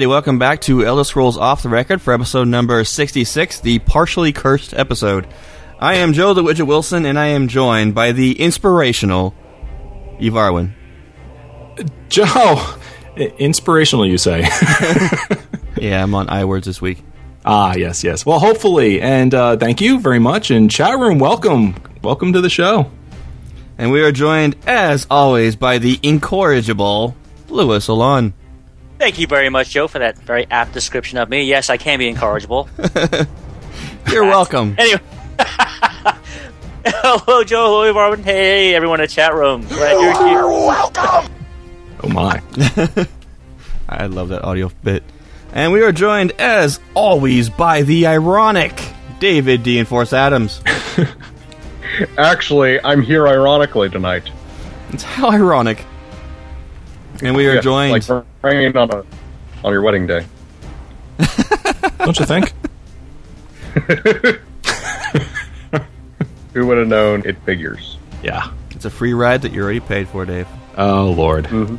Everybody. Welcome back to Elder Scrolls Off the Record for episode number 66, the partially cursed episode. I am Joe the Widget Wilson, and I am joined by the inspirational Eve Arwin. Joe! Inspirational, you say? Yeah, I'm on iWords this week. ah, yes, yes. Well, hopefully. And uh, thank you very much. And chat room, welcome. Welcome to the show. And we are joined, as always, by the incorrigible Louis Alon. Thank you very much, Joe, for that very apt description of me. Yes, I can be incorrigible. You're welcome. anyway. hello, Joe. Hello, Marvin. Hey, everyone in the chat room. Glad you're here. Welcome. Oh, my. I love that audio bit. And we are joined, as always, by the ironic David D. Enforce Adams. Actually, I'm here ironically tonight. It's how ironic. And we are Yeah, joined. like rain on a on your wedding day. Don't you think? Who would have known? It figures. yeah. It's a free ride that you already paid for, Dave. Oh, Lord. Mm-hmm.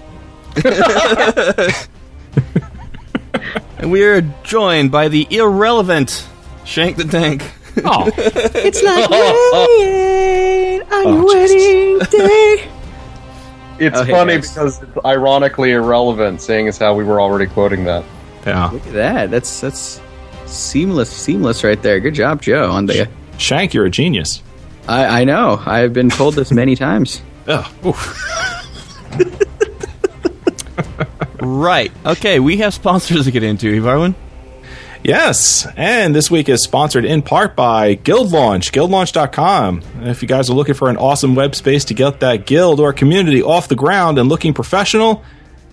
And we are joined by the irrelevant Shank the Tank. Oh, It's like rain on your Oh, Jesus. wedding day. It's Oh, hey, funny guys. because it's ironically irrelevant, seeing as how we were already quoting that. yeah. Look at that. That's that's seamless, seamless right there. Good job, Joe. On the, Shank, you're a genius. I, I know. I've been told this many times. Ugh. Oof. Right. Okay, we have sponsors to get into, Evarwin. Yes, and this week is sponsored in part by Guild Launch, guildlaunch.com. If you guys are looking for an awesome web space to get that guild or community off the ground and looking professional,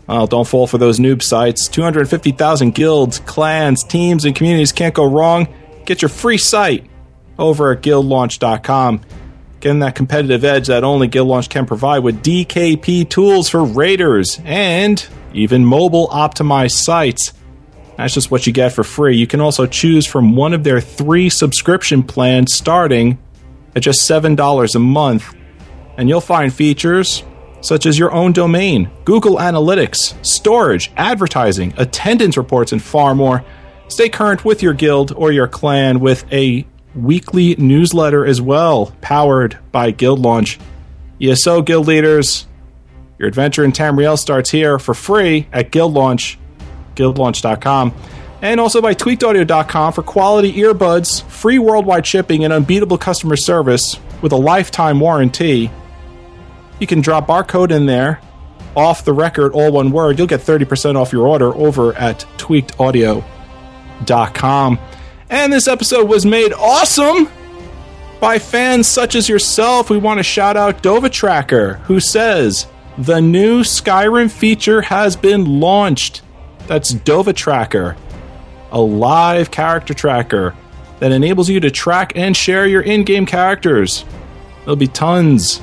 well, don't fall for those noob sites. 250,000 guilds, clans, teams, and communities can't go wrong. Get your free site over at guildlaunch.com. Getting that competitive edge that only Guild Launch can provide with DKP tools for raiders and even mobile optimized sites. That's just what you get for free. You can also choose from one of their three subscription plans starting at just $7 a month. And you'll find features such as your own domain, Google Analytics, storage, advertising, attendance reports, and far more. Stay current with your guild or your clan with a weekly newsletter as well, powered by Guild Launch. ESO Guild leaders, your adventure in Tamriel starts here for free at Guild Launch guildlaunch.com, and also by tweakedaudio.com for quality earbuds, free worldwide shipping, and unbeatable customer service with a lifetime warranty. You can drop our code in there, off the record, all one word. You'll get 30% off your order over at tweakedaudio.com. And this episode was made awesome by fans such as yourself. We want to shout out Dova Tracker, who says the new Skyrim feature has been launched. That's Dova Tracker, a live character tracker that enables you to track and share your in game characters. There'll be tons,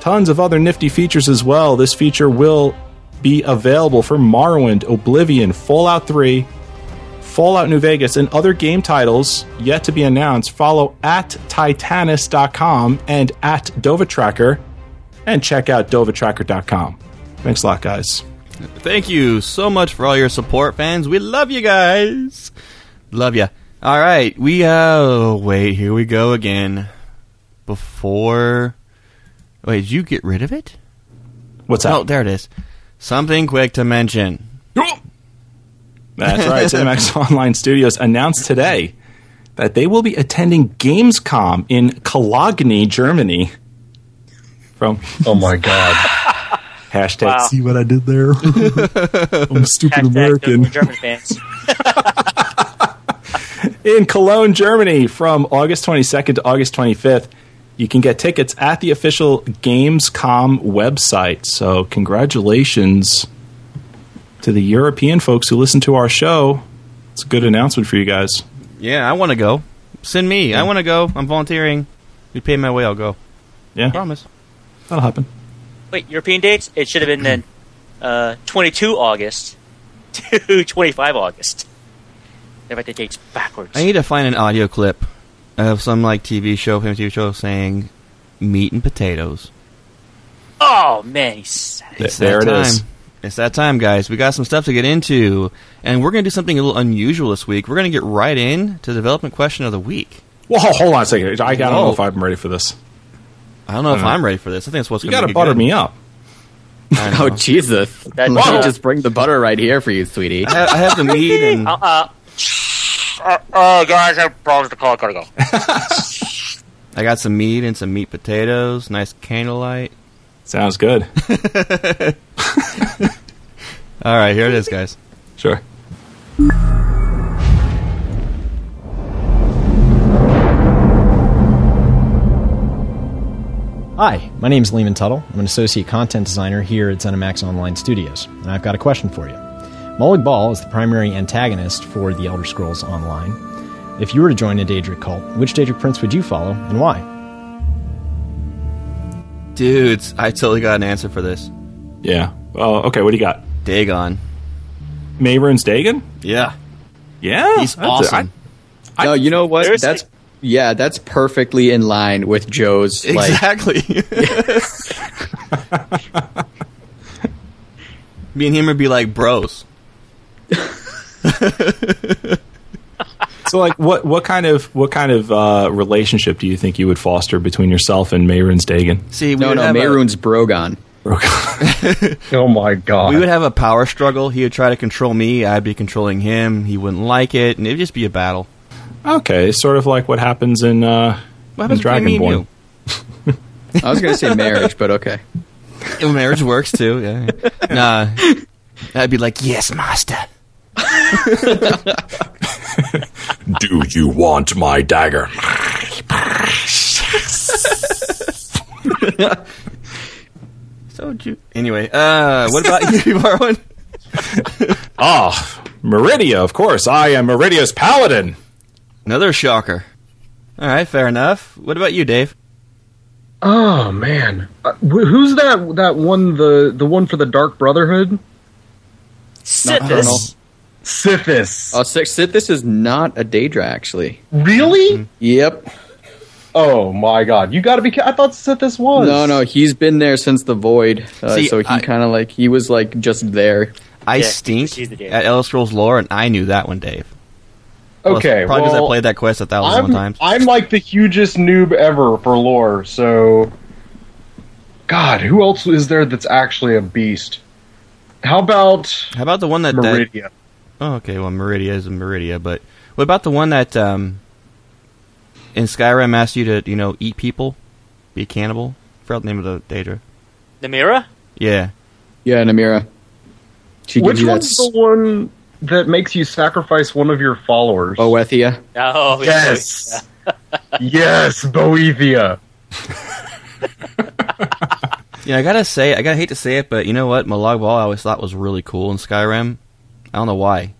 tons of other nifty features as well. This feature will be available for Morrowind, Oblivion, Fallout 3, Fallout New Vegas, and other game titles yet to be announced. Follow at Titanus.com and at Dova Tracker, and check out dovatracker.com. Thanks a lot, guys. Thank you so much for all your support, fans. We love you guys. Love you. All right, we uh wait, here we go again. Before Wait, did you get rid of it? What's Oh, there it is. Something quick to mention. That's right. ZeniMax Online Studios announced today that they will be attending Gamescom in Cologne, Germany. From Oh my god. hashtag Wow. see what I did there. I'm a stupid Hashtag American. German fans. in Cologne, Germany from August 22nd to August 25th. You can get tickets at the official Gamescom website. So, congratulations to the European folks who listen to our show. It's a good announcement for you guys. Yeah, I want to go. Send me. I want to go. I'm volunteering. You pay my way, I'll go. Yeah, Promise. that'll happen. Wait, European dates? It should have been then uh, 22 August to 25 August. They write the dates backwards. I need to find an audio clip of some like TV show, famous TV show, saying meat and potatoes. oh, man, he's sad. It's there that it time. is. It's that time, guys. We got some stuff to get into, and we're going to do something a little unusual this week. We're going to get right in to the development question of the week. Whoa, hold on a second. I, I don't know Whoa. if I'm ready for this. I don't know if Uh-huh. I'm ready for this. I think it's what's going on. You going got to to butter me up. Oh Jesus! That- Let me Whoa. just bring the butter right here for you, sweetie. I, have, I have the meat and Uh, uh, uh, uh, guys, I have problems with the call. Gotta go. I got some meat and some meat potatoes. Nice candlelight. Sounds good. All right, here it is, guys. Sure. Hi, my name is Leamon Tuttle. I'm an associate content designer here at ZeniMax Online Studios, and I've got a question for you. Molag Bal is the primary antagonist for the Elder Scrolls Online. If you were to join a Daedric cult, which Daedric prince would you follow, and why? Dudes, I totally got an answer for this. Yeah. Oh, okay. What do you got? Dagon. Mehrunes Dagon? Yeah. Yeah. He's that's- awesome. no, you know what? Seriously? That's yeah, that's perfectly in line with Joe's like Exactly. Me and him would be like bros. So, like, what what kind of what kind of uh, relationship do you think you would foster between yourself and Mehrunes Dagon? See, we no, would no, have a- Brogon. Oh my god. we would have a power struggle. He would try to control me. I'd be controlling him. He wouldn't like it, and it'd just be a battle. Okay, sort of like what happens in uh, What happens between me and Dragonborn. I was gonna say marriage, but okay. If marriage works too. Yeah. Nah. I'd be like, yes, master. Do you want my dagger? So would you. Anyway, uh, what about you, Marwan? Ah, Meridia, of course. I am Meridia's paladin. Another shocker. All right, fair enough. What about you, Dave? Oh man, uh, wh- who's that? That one, the the one for the Dark Brotherhood, Sithis. Sithis. Oh, Sith Sithis is not a Daedra, actually. really? Yep. Oh my god, you got to be. ca- I thought Sithis was. No, no, he's been there since the Void. Uh, See, so he I- kind of like he was like just there. I Yeah, stink she's the Dave. at Elder Scrolls lore, and I knew that one, Dave. Well, Okay, probably because I played that quest a thousand I'm, times. I'm like the hugest noob ever for lore. So, God, who else is there that's actually a beast? How about How about the one that? that Meridia? oh, okay. Well, Meridia is a Meridia, but what about the one that um, in Skyrim asked you to, you know, eat people, be a cannibal? I forgot the name of the Daedra. Namira? Yeah. Yeah, Namira. She Which gives you that one's the one that makes you sacrifice one of your followers? Boethiah. Oh, yes, yes, Boethiah. Yeah, I gotta say, I gotta hate to say it, but you know what? Molag Bal I always thought was really cool in Skyrim. I don't know why.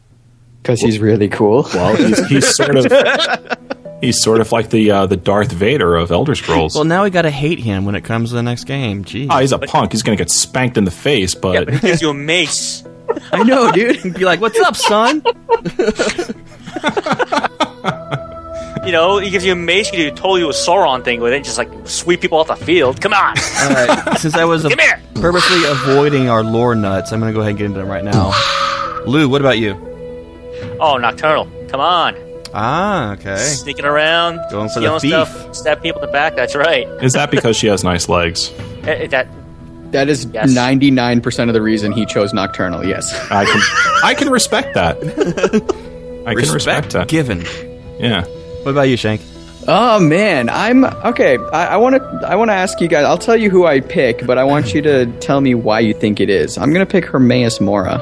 Because he's really cool. Well, he's, he's sort of he's sort of like the uh, the Darth Vader of Elder Scrolls. Well, now we gotta hate him when it comes to the next game. Jeez. Ah, he's a punk. He's going to get spanked in the face, Yeah, but but he gives you a mace. I know, dude. Be like, "What's up, son?" You know, he gives you a mace. You could totally do a Sauron thing with it, and just like sweep people off the field. Come on, All right. Since I was a- come here. purposely avoiding our lore nuts, I'm gonna go ahead and get into them right now. Lou, what about you? Oh, Nocturnal. Come on, Ah, okay. sneaking around, Going for the stealing stuff, stab people in the back. That's right. is that because she has nice legs? Eh, eh, that That is Yes. ninety nine percent of the reason he chose Nocturnal. Yes. I can I can respect that. I can respect that. given. Yeah. What about you, Shank? Oh man, I'm okay. I want to. I want to ask you guys. I'll tell you who I pick, but I want you to tell me why you think it is. I'm gonna pick Hermaeus Mora.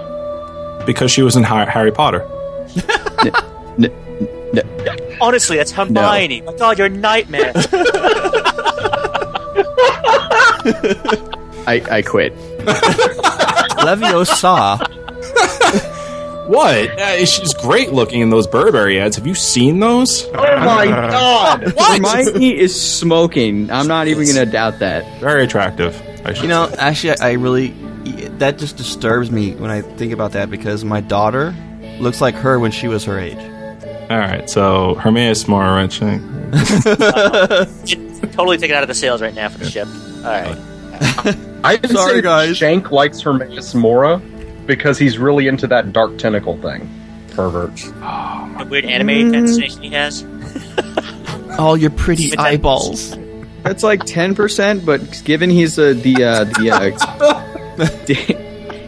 Because she was in Har- Harry Potter. N- n- Honestly, that's Hermione. My God, you're a nightmare. I, I quit. Leviosa. What? Uh, she's great looking in those Burberry ads. Have you seen those? Oh my god! Hermione is smoking. I'm not even gonna doubt that. Very attractive. I You know, say. actually, I really that just disturbs me when I think about that because my daughter looks like her when she was her age. All right. So Hermaeus Mora wrenching. totally taken out of the sales right now for the ship. All right. I'd Sorry, say guys. Shank likes Hermaeus Mora because he's really into that dark tentacle thing. Pervert. The weird anime fascination he has. All your pretty But eyeballs. That's like ten percent, but given he's uh, the uh, the uh, da-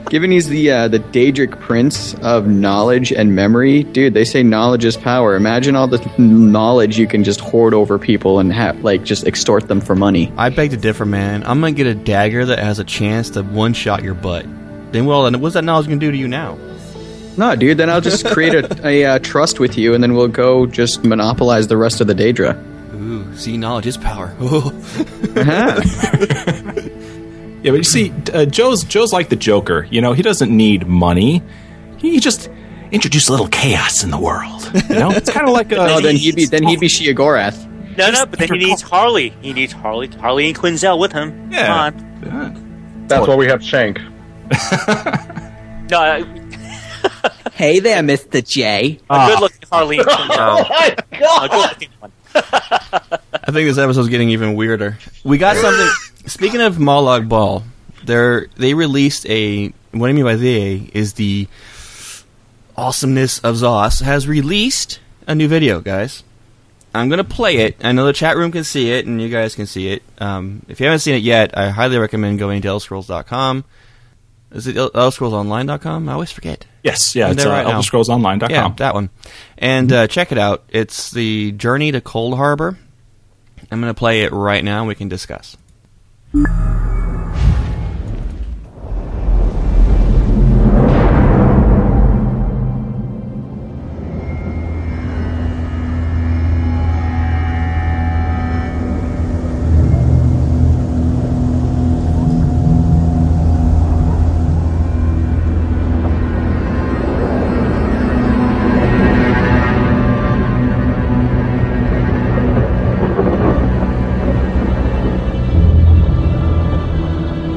given he's the uh, the Daedric Prince of knowledge and memory, dude. They say knowledge is power. Imagine all the knowledge you can just hoard over people and have like just extort them for money. I beg to differ, man. I'm gonna get a dagger that has a chance to one shot your butt. Then, well, then what's that knowledge gonna do to you now? No, dude. Then I'll just create a, a uh, trust with you, and then we'll go just monopolize the rest of the Daedra. Ooh, see, knowledge is power. Uh-huh. Yeah, but you see, uh, Joe's Joe's like the Joker. You know, he doesn't need money. He just introduced a little chaos in the world. You know, it's kind of like a. oh, then he'd be then he'd be Sheogorath. No, no, but then he needs Harley. He needs Harley, Harleen Quinzel with him. Yeah. Come on. That's why we have Shank. No, a Hey there, Mister J. good-looking Harleen Quinzel. my A good-looking one. I think this episode's getting even weirder. We got something. Speaking of Molag Bal, they they released a. What I mean by they is the awesomeness of Zos has released a new video, guys. I'm gonna play it. I know the chat room can see it, and you guys can see it. Um, if you haven't seen it yet, I highly recommend going to elderscrolls.com. Is it elderscrollsonline.com? I always forget. yes, yeah, I'm it's uh, right now. ElderScrollsOnline.com. Yeah, that one. And uh, check it out. It's the Journey to Cold Harbor. I'm going to play it right now. and We can discuss you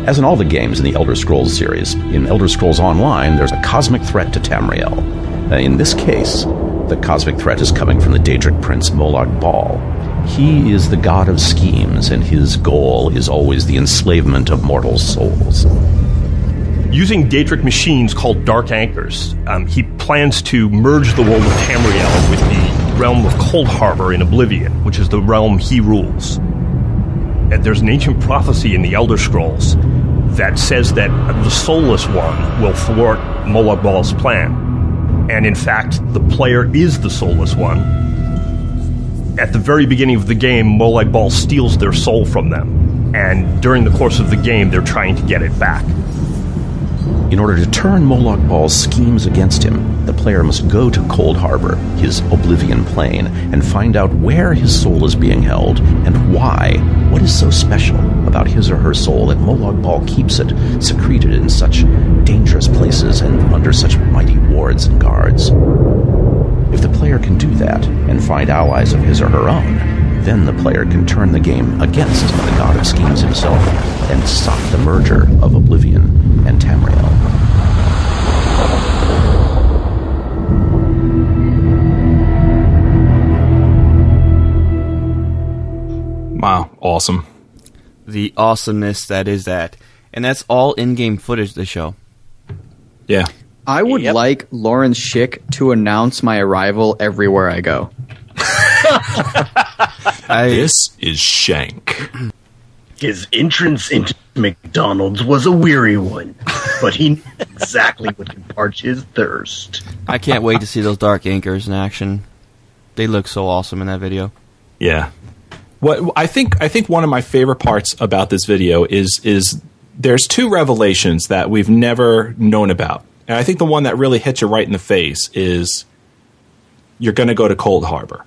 As in all the games in the Elder Scrolls series, in Elder Scrolls Online, there's a cosmic threat to Tamriel. Uh, in this case, the cosmic threat is coming from the Daedric prince Molag Bal. He is the god of schemes, and his goal is always the enslavement of mortal souls. Using Daedric machines called Dark Anchors, um, he plans to merge the world of Tamriel with the realm of Cold Harbor in Oblivion, which is the realm he rules. And there's an ancient prophecy in the Elder Scrolls that says that the Soulless One will thwart Molag Bal's plan. And in fact, the player is the Soulless One. At the very beginning of the game, Molag Bal steals their soul from them. And during the course of the game, they're trying to get it back. In order to turn Molag Bal's schemes against him, the player must go to Cold Harbor, his Oblivion plane, and find out where his soul is being held and why. What is so special about his or her soul that Molag Bal keeps it secreted in such dangerous places and under such mighty wards and guards? If the player can do that and find allies of his or her own, then the player can turn the game against the god of schemes himself and stop the merger of Oblivion and Tamriel. Wow, awesome. The awesomeness that is that. And that's all in game footage, the show. Yeah. I would Yep. like Lawrence Schick to announce my arrival everywhere I go. I, This is Shank. His entrance into McDonald's was a weary one, but he knew exactly what could parch his thirst. I can't wait to see those dark anchors in action. They look so awesome in that video. Yeah. What I think I think one of my favorite parts about this video is is there's two revelations that we've never known about. And I think the one that really hits you right in the face is you're going to go to Cold Harbor.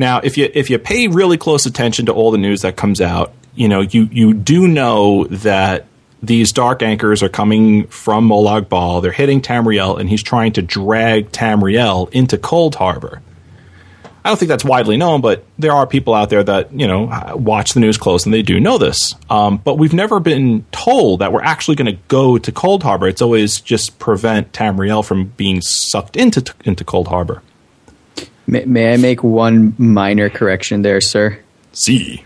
Now, if you if you pay really close attention to all the news that comes out, you know, you you do know that these dark anchors are coming from Molag Bal. They're hitting Tamriel, and he's trying to drag Tamriel into Cold Harbor. I don't think that's widely known, but there are people out there that you know watch the news close and they do know this. Um, but we've never been told that we're actually going to go to Cold Harbor. It's always just prevent Tamriel from being sucked into into Cold Harbor. May, may I make one minor correction there, sir? See,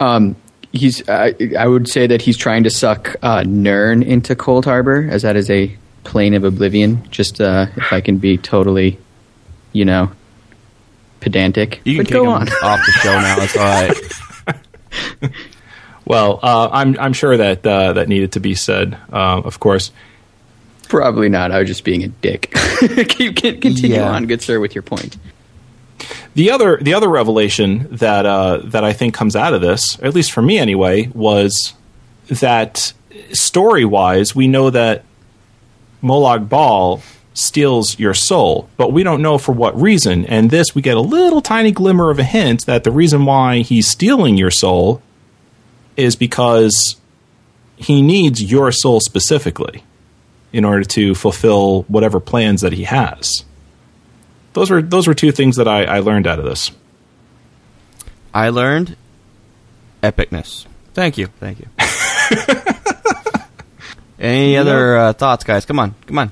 Um, he's. I I would say that he's trying to suck uh, Nirn into Cold Harbor, as that is a plane of oblivion. Just uh, if I can be totally, you know, pedantic. You can but kick go him on. off the show now. It's all right. well, uh, I'm I'm sure that uh, that needed to be said. Uh, of course, Probably not. I was just being a dick. Keep, continue Yeah. on, good sir, with your point. The other the other revelation that uh, that I think comes out of this, at least for me anyway, was that story wise, we know that Molag Bal steals your soul, but we don't know for what reason. And this, we get a little tiny glimmer of a hint that the reason why he's stealing your soul is because he needs your soul specifically in order to fulfill whatever plans that he has. Those were those were two things that I, I learned out of this. I learned epicness. Thank you. Thank you. Any other uh, thoughts, guys? Come on. Come on.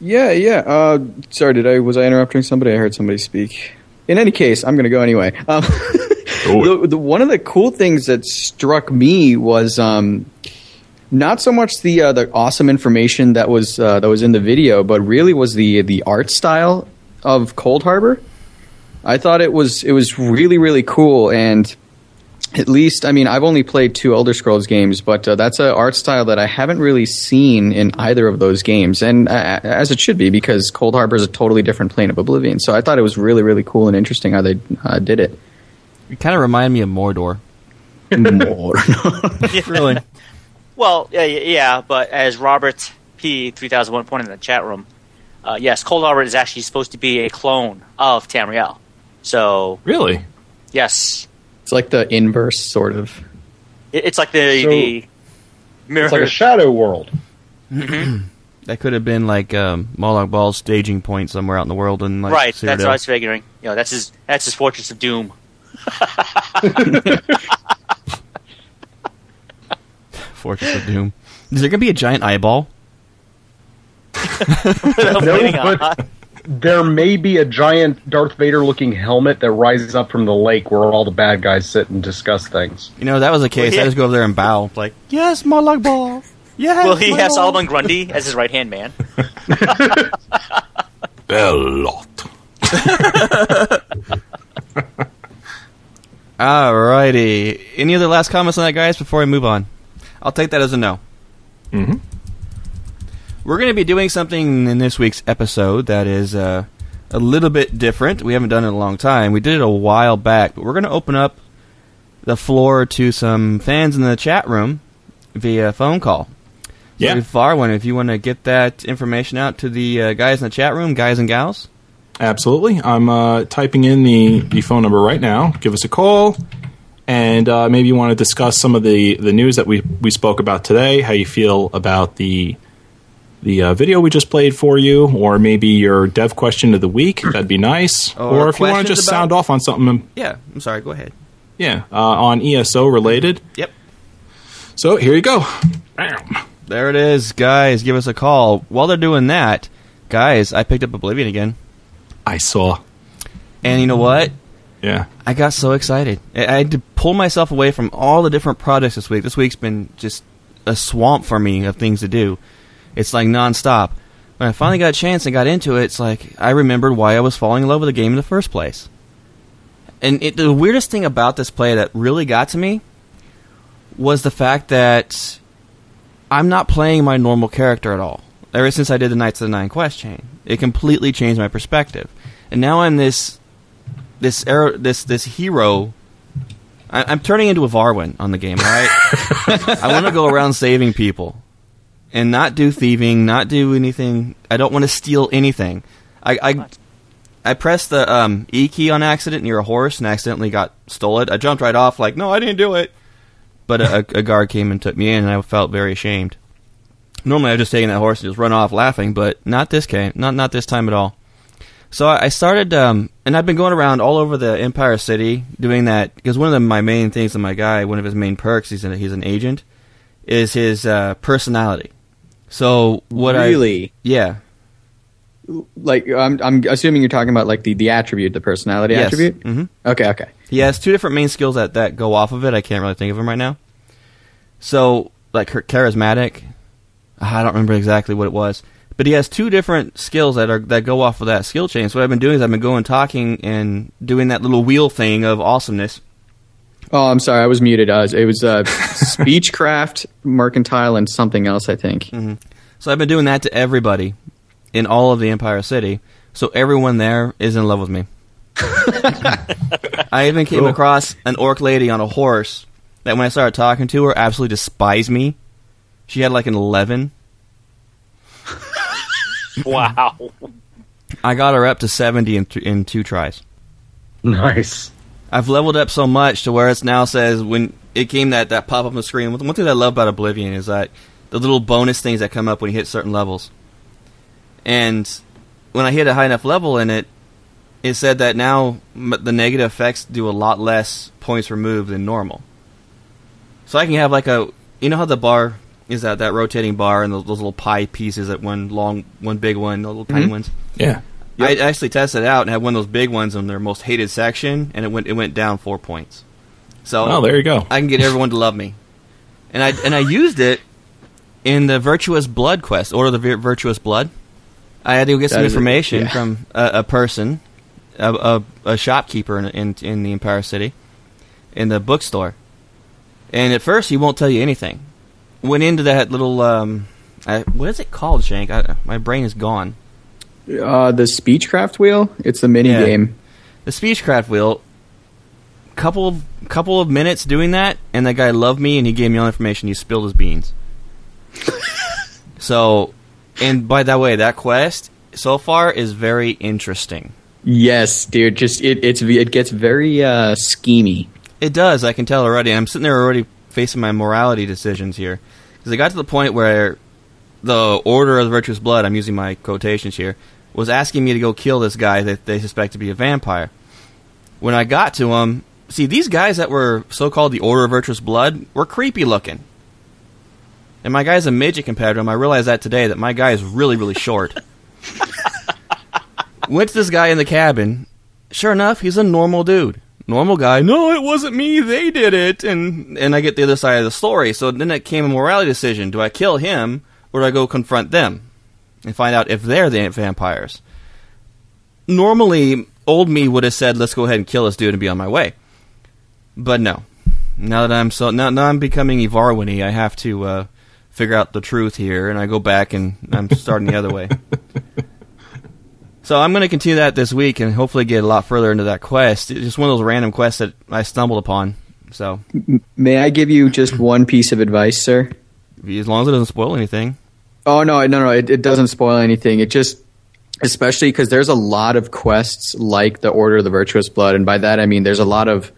Yeah, yeah. Uh, sorry, did I was I interrupting somebody? I heard somebody speak. In any case, I'm going to go anyway. Um, the, the, one of the cool things that struck me was um, not so much the uh, the awesome information that was uh, that was in the video, but really was the the art style of Cold Harbor. I thought it was it was really really cool and at least I mean I've only played two Elder Scrolls games, but uh, that's an art style that I haven't really seen in either of those games, and uh, as it should be because Cold Harbor is a totally different plane of Oblivion. So I thought it was really really cool and interesting how they uh, did it. You kind of remind me of Mordor. More. Really? Well, yeah, yeah, yeah, but as Robert P three thousand one pointed in the chat room, uh, yes, Cold Harbor is actually supposed to be a clone of Tamriel. So Really? yes, it's like the inverse sort of. it, it's like the So- the mirror. It's like a shadow world. That could have been like um, Molag Bal's staging point somewhere out in the world, and like right, that's what I was figuring. You know, that's his that's his Fortress of Doom. Fortress of Doom. Is there gonna be a giant eyeball? I'm No, but there may be a giant Darth Vader looking helmet that rises up from the lake where all the bad guys sit and discuss things. You know, that was the case. yeah. I just go over there and bow, like, yes, Molag Bal. Yes. Well, he my has lord." Solomon Grundy as his right hand man. Bellot. Alrighty. Any other last comments on that, guys? Before I move on, I'll take that as a no. Mm-hmm. We're going to be doing something in this week's episode that is uh, a little bit different. We haven't done it in a long time. We did it a while back, but we're going to open up the floor to some fans in the chat room via phone call. Yeah. So, Farwan, if you want to get that information out to the uh, guys in the chat room, guys and gals. Absolutely. I'm uh, typing in the, the phone number right now. Give us a call. And uh, maybe you want to discuss some of the, the news that we, we spoke about today, how you feel about the the uh, video we just played for you, or maybe your dev question of the week. That'd be nice. Or Or, if you want to just about- sound off on something, Yeah, I'm sorry. Go ahead. yeah, uh, on ESO related. Yep. So here you go. Bam. There it is, guys. Give us a call. While they're doing that, guys, I picked up Oblivion again, I saw. and you know what? Yeah. I got so excited. I I had to pull myself away from all the different projects this week. This week's been just a swamp for me of things to do. It's like nonstop. When I finally got a chance and got into it, it's like I remembered why I was falling in love with the game in the first place. And it, the weirdest thing about this play that really got to me was the fact that I'm not playing my normal character at all. Ever since I did the Knights of the Nine quest chain, it completely changed my perspective, and now I'm this this arrow, this this hero. I, I'm turning into a Varwin on the game. All right, I want to go around saving people and not do thieving, not do anything. I don't want to steal anything. I I, I pressed the um, E key on accident near a horse and accidentally got stole it. I jumped right off like, no, I didn't do it. But a, a guard came and took me in, and I felt very ashamed. Normally, I would just taking that horse and just run off laughing, but not this came, not not this time at all. So I I started, um, and I've been going around all over the Empire City doing that because one of the, my main things of my guy, one of his main perks, he's an, he's an agent, is his uh, personality. So what I really, yeah, like I'm, I'm assuming you're talking about like the, the attribute, the personality Yes. attribute. Mhm. Okay, okay. He has two different main skills that, that go off of it. I can't really think of them right now. So, like her charismatic, I don't remember exactly what it was, but he has two different skills that are that go off of that skill chain. So what I've been doing is I've been going talking and doing that little wheel thing of awesomeness. Oh, I'm sorry, I was muted. Uh, it was uh, speechcraft, mercantile, and something else. I think. So I've been doing that to everybody in all of the Empire City. So everyone there is in love with me. I even came across an orc lady on a horse that when I started talking to her absolutely despised me. She had like an 11. Wow. I got her up to 70 in, th- in two tries. Nice. I've leveled up so much to where it now says when it came that, that pop up on the screen. One thing I love about Oblivion is that the little bonus things that come up when you hit certain levels. And when I hit a high enough level in it, it said that now the negative effects do a lot less points removed than normal. So I can have like a, you know how the bar is that that rotating bar and those, those little pie pieces that one long, one big one, the little tiny mm-hmm. ones. Yeah. I actually tested it out and had one of those big ones on their most hated section, and it went it went down four points. So Oh, there you go. I can get everyone to love me, and I and I used it in the Virtuous Blood quest, Order of the Vir- Virtuous Blood. I had to go get some That a- information yeah. from a, a person, a, a, a shopkeeper in, in in the Empire City, in the bookstore, and at first he won't tell you anything. Went into that little um, I, what is it called, Shank? I, my brain is gone. Uh, the speechcraft wheel. It's the mini Yeah. game. the speechcraft wheel couple of couple of minutes doing that and that guy loved me and he gave me all the information he spilled his beans so and by that way that quest so far is very interesting Yes, dude. Just it. It's it gets very uh, schemy. it does i can tell already i'm sitting there already facing my morality decisions here because i got to the point where the order of the virtuous blood i'm using my quotations here was asking me to go kill this guy that they suspect to be a vampire when I got to him, see these guys that were so-called the Order of Virtuous Blood were creepy looking. And my guy's a midget compared to him. I realized that today that my guy is really, really short. Went to this guy in the cabin. Sure enough, he's a normal dude. Normal guy. No, it wasn't me. They did it. And and I get the other side of the story. So then it came a morality decision. Do I kill him or do I go confront them and find out if they're the vampires? normally old me would have said, "Let's go ahead and kill this dude and be on my way." But no. Now that I'm so now, now I'm becoming Ivarwini, I have to uh, figure out the truth here, and I go back and I'm starting the other way. So I'm going to continue that this week and hopefully get a lot further into that quest. It's just one of those random quests that I stumbled upon. So May I give you just one piece of advice, sir? as long as it doesn't spoil anything. Oh no, no, no! It, it doesn't spoil anything. It just, especially because there's a lot of quests like the Order of the Virtuous Blood, and by that I mean there's a lot of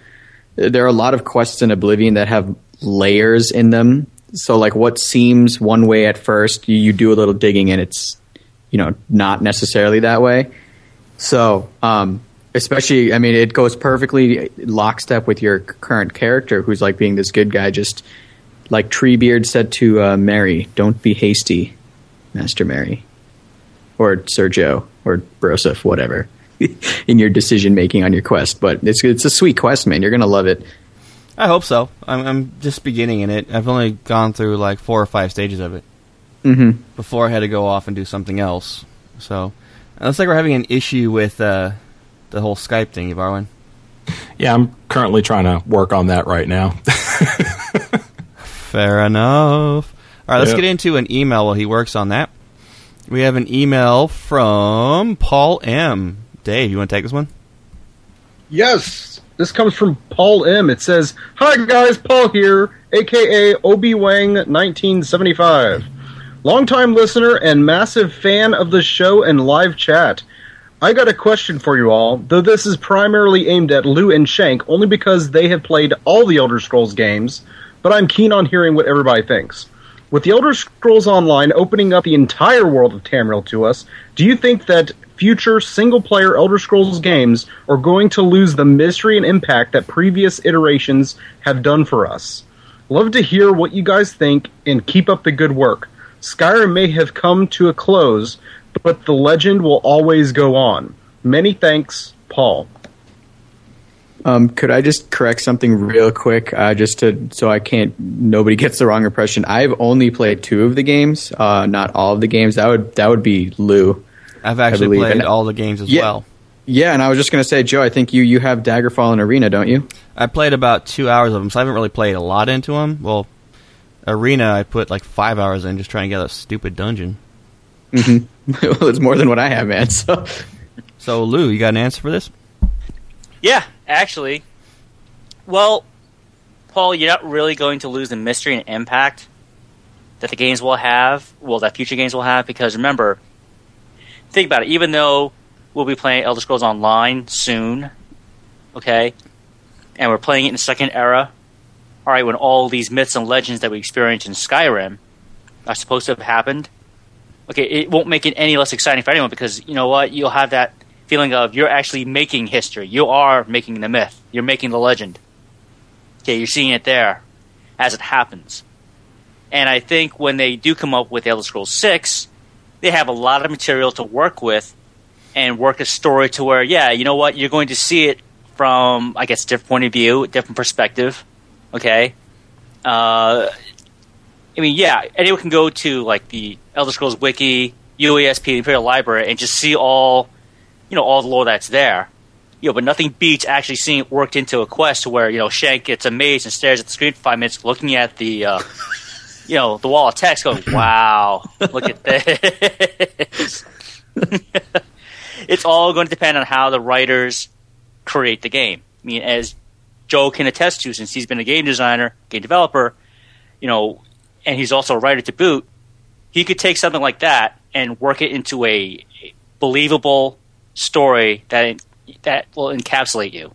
there are a lot of quests in Oblivion that have layers in them. So like what seems one way at first, you, you do a little digging and it's you know not necessarily that way. So um, especially, I mean, it goes perfectly lockstep with your current character, who's like being this good guy, just like Treebeard said to uh, Merry, "Don't be hasty, Master Merry, or Sergio, or Broseph, whatever." in your decision making on your quest, but it's it's a sweet quest, man. You're gonna love it. I hope so. I'm, I'm just beginning in it. I've only gone through like four or five stages of it. Mm-hmm. before I had to go off and do something else. So, it looks like we're having an issue with uh, the whole Skype thing, Ivarwin. Yeah, I'm currently trying to work on that right now. Fair enough. All right, let's Yep. get into an email while he works on that. We have an email from Paul M. Dave, you want to take this one? Yes, this comes from Paul M. It says, "Hi guys, Paul here, aka Obi Wang 1975, longtime listener and massive fan of the show and live chat. I got a question for you all, though this is primarily aimed at Lou and Shank, only because they have played all the Elder Scrolls games. But I'm keen on hearing what everybody thinks." With the Elder Scrolls Online opening up the entire world of Tamriel to us, do you think that future single player Elder Scrolls games are going to lose the mystery and impact that previous iterations have done for us? Love to hear what you guys think and keep up the good work. Skyrim may have come to a close, but the legend will always go on. Many thanks, Paul. Um, could I just correct something real quick, uh, just to so I can't nobody gets the wrong impression? I've only played two of the games, uh, not all of the games. That would that would be Lou. I've actually played in- all the games as Yeah. well. Yeah, and I was just gonna say, Joe, I think you you have Daggerfall and Arena, don't you? I played about two hours of them, so I haven't really played a lot into them. Well, Arena, I put like five hours in just trying to get a stupid dungeon. well, it's more than what I have, man. So So, Lou, you got an answer for this? Yeah, actually. Well, Paul, you're not really going to lose the mystery and impact that the games will have, well, that future games will have, because remember, think about it, even though we'll be playing Elder Scrolls Online soon, okay, and we're playing it in the second era, alright, when all these myths and legends that we experienced in Skyrim are supposed to have happened, okay, it won't make it any less exciting for anyone because, you know what, you'll have that feeling of you're actually making history. You are making the myth. You're making the legend. Okay, you're seeing it there as it happens. And I think when they do come up with Elder Scrolls 6, they have a lot of material to work with and work a story to where, yeah, you know what, you're going to see it from, I guess, different point of view, different perspective. Okay? Uh, I mean, yeah, anyone can go to, like, the Elder Scrolls Wiki, UESP, Imperial Library, and just see all you know all the lore that's there. You know, but nothing beats actually seeing it worked into a quest where you know Shank gets amazed and stares at the screen for five minutes, looking at the uh, you know the wall of text, going, "Wow, look at this." it's all going to depend on how the writers create the game. I mean, as Joe can attest to, since he's been a game designer, game developer, you know, and he's also a writer to boot, he could take something like that and work it into a believable story that that will encapsulate you.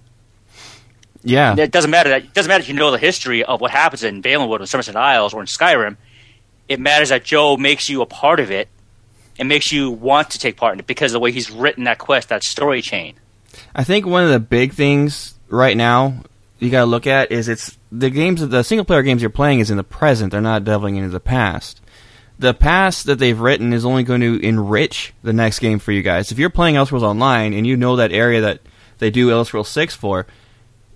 Yeah. It doesn't matter that it doesn't matter if you know the history of what happens in Valenwood or Summerset Isles or in Skyrim. It matters that Joe makes you a part of it and makes you want to take part in it because of the way he's written that quest, that story chain. I think one of the big things right now you got to look at is it's the games the single player games you're playing is in the present. They're not delving into the past. The past that they've written is only going to enrich the next game for you guys. If you're playing Elder Scrolls Online and you know that area that they do Elder Scrolls 6 for,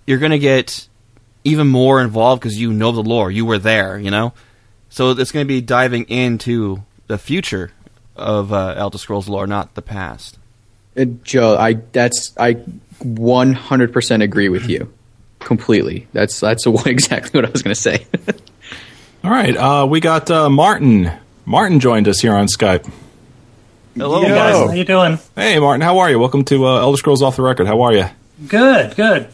you're going to get even more involved because you know the lore. You were there, you know? So it's going to be diving into the future of uh, Elder Scrolls lore, not the past. Uh, Joe, I that's I 100% agree with you completely. That's that's exactly what I was going to say. All right, uh, we got uh, Martin. Martin joined us here on Skype. Hello, Hey guys, how you doing? Hey, Martin, how are you? Welcome to uh, Elder Scrolls Off the Record. How are you? Good, good.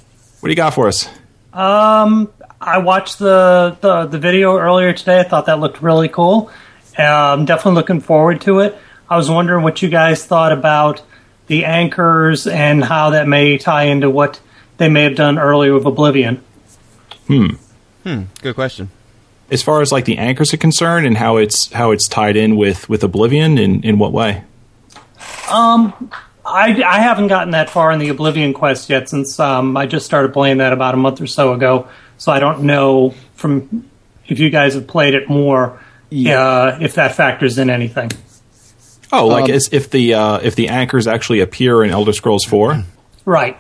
What do you got for us? Um, I watched the, the the video earlier today. I thought that looked really cool. Uh, I'm definitely looking forward to it. I was wondering what you guys thought about the anchors and how that may tie into what they may have done earlier with Oblivion. Hmm. Hmm, good question. As far as like the anchors are concerned, and how it's how it's tied in with with Oblivion, in in what way? Um, I, I haven't gotten that far in the Oblivion quest yet since um, I just started playing that about a month or so ago. So I don't know from if you guys have played it more uh, if that factors in anything. Oh, like Um, as if the uh, if the anchors actually appear in Elder Scrolls Four. Right.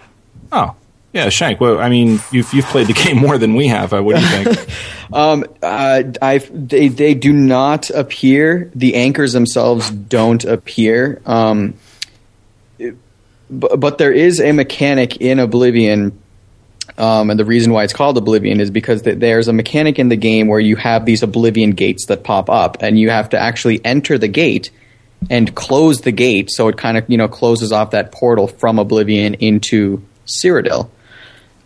Oh, yeah, Shank. Well, I mean, you've you've played the game more than we have. Do you think? Um, uh, I they they do not appear. The anchors themselves don't appear. Um, but, but there is a mechanic in Oblivion Um, and the reason why it's called Oblivion is because th- there's a mechanic in the game where you have these Oblivion gates that pop up, and you have to actually enter the gate and close the gate, so it kind of you know closes off that portal from Oblivion into Cyrodiil.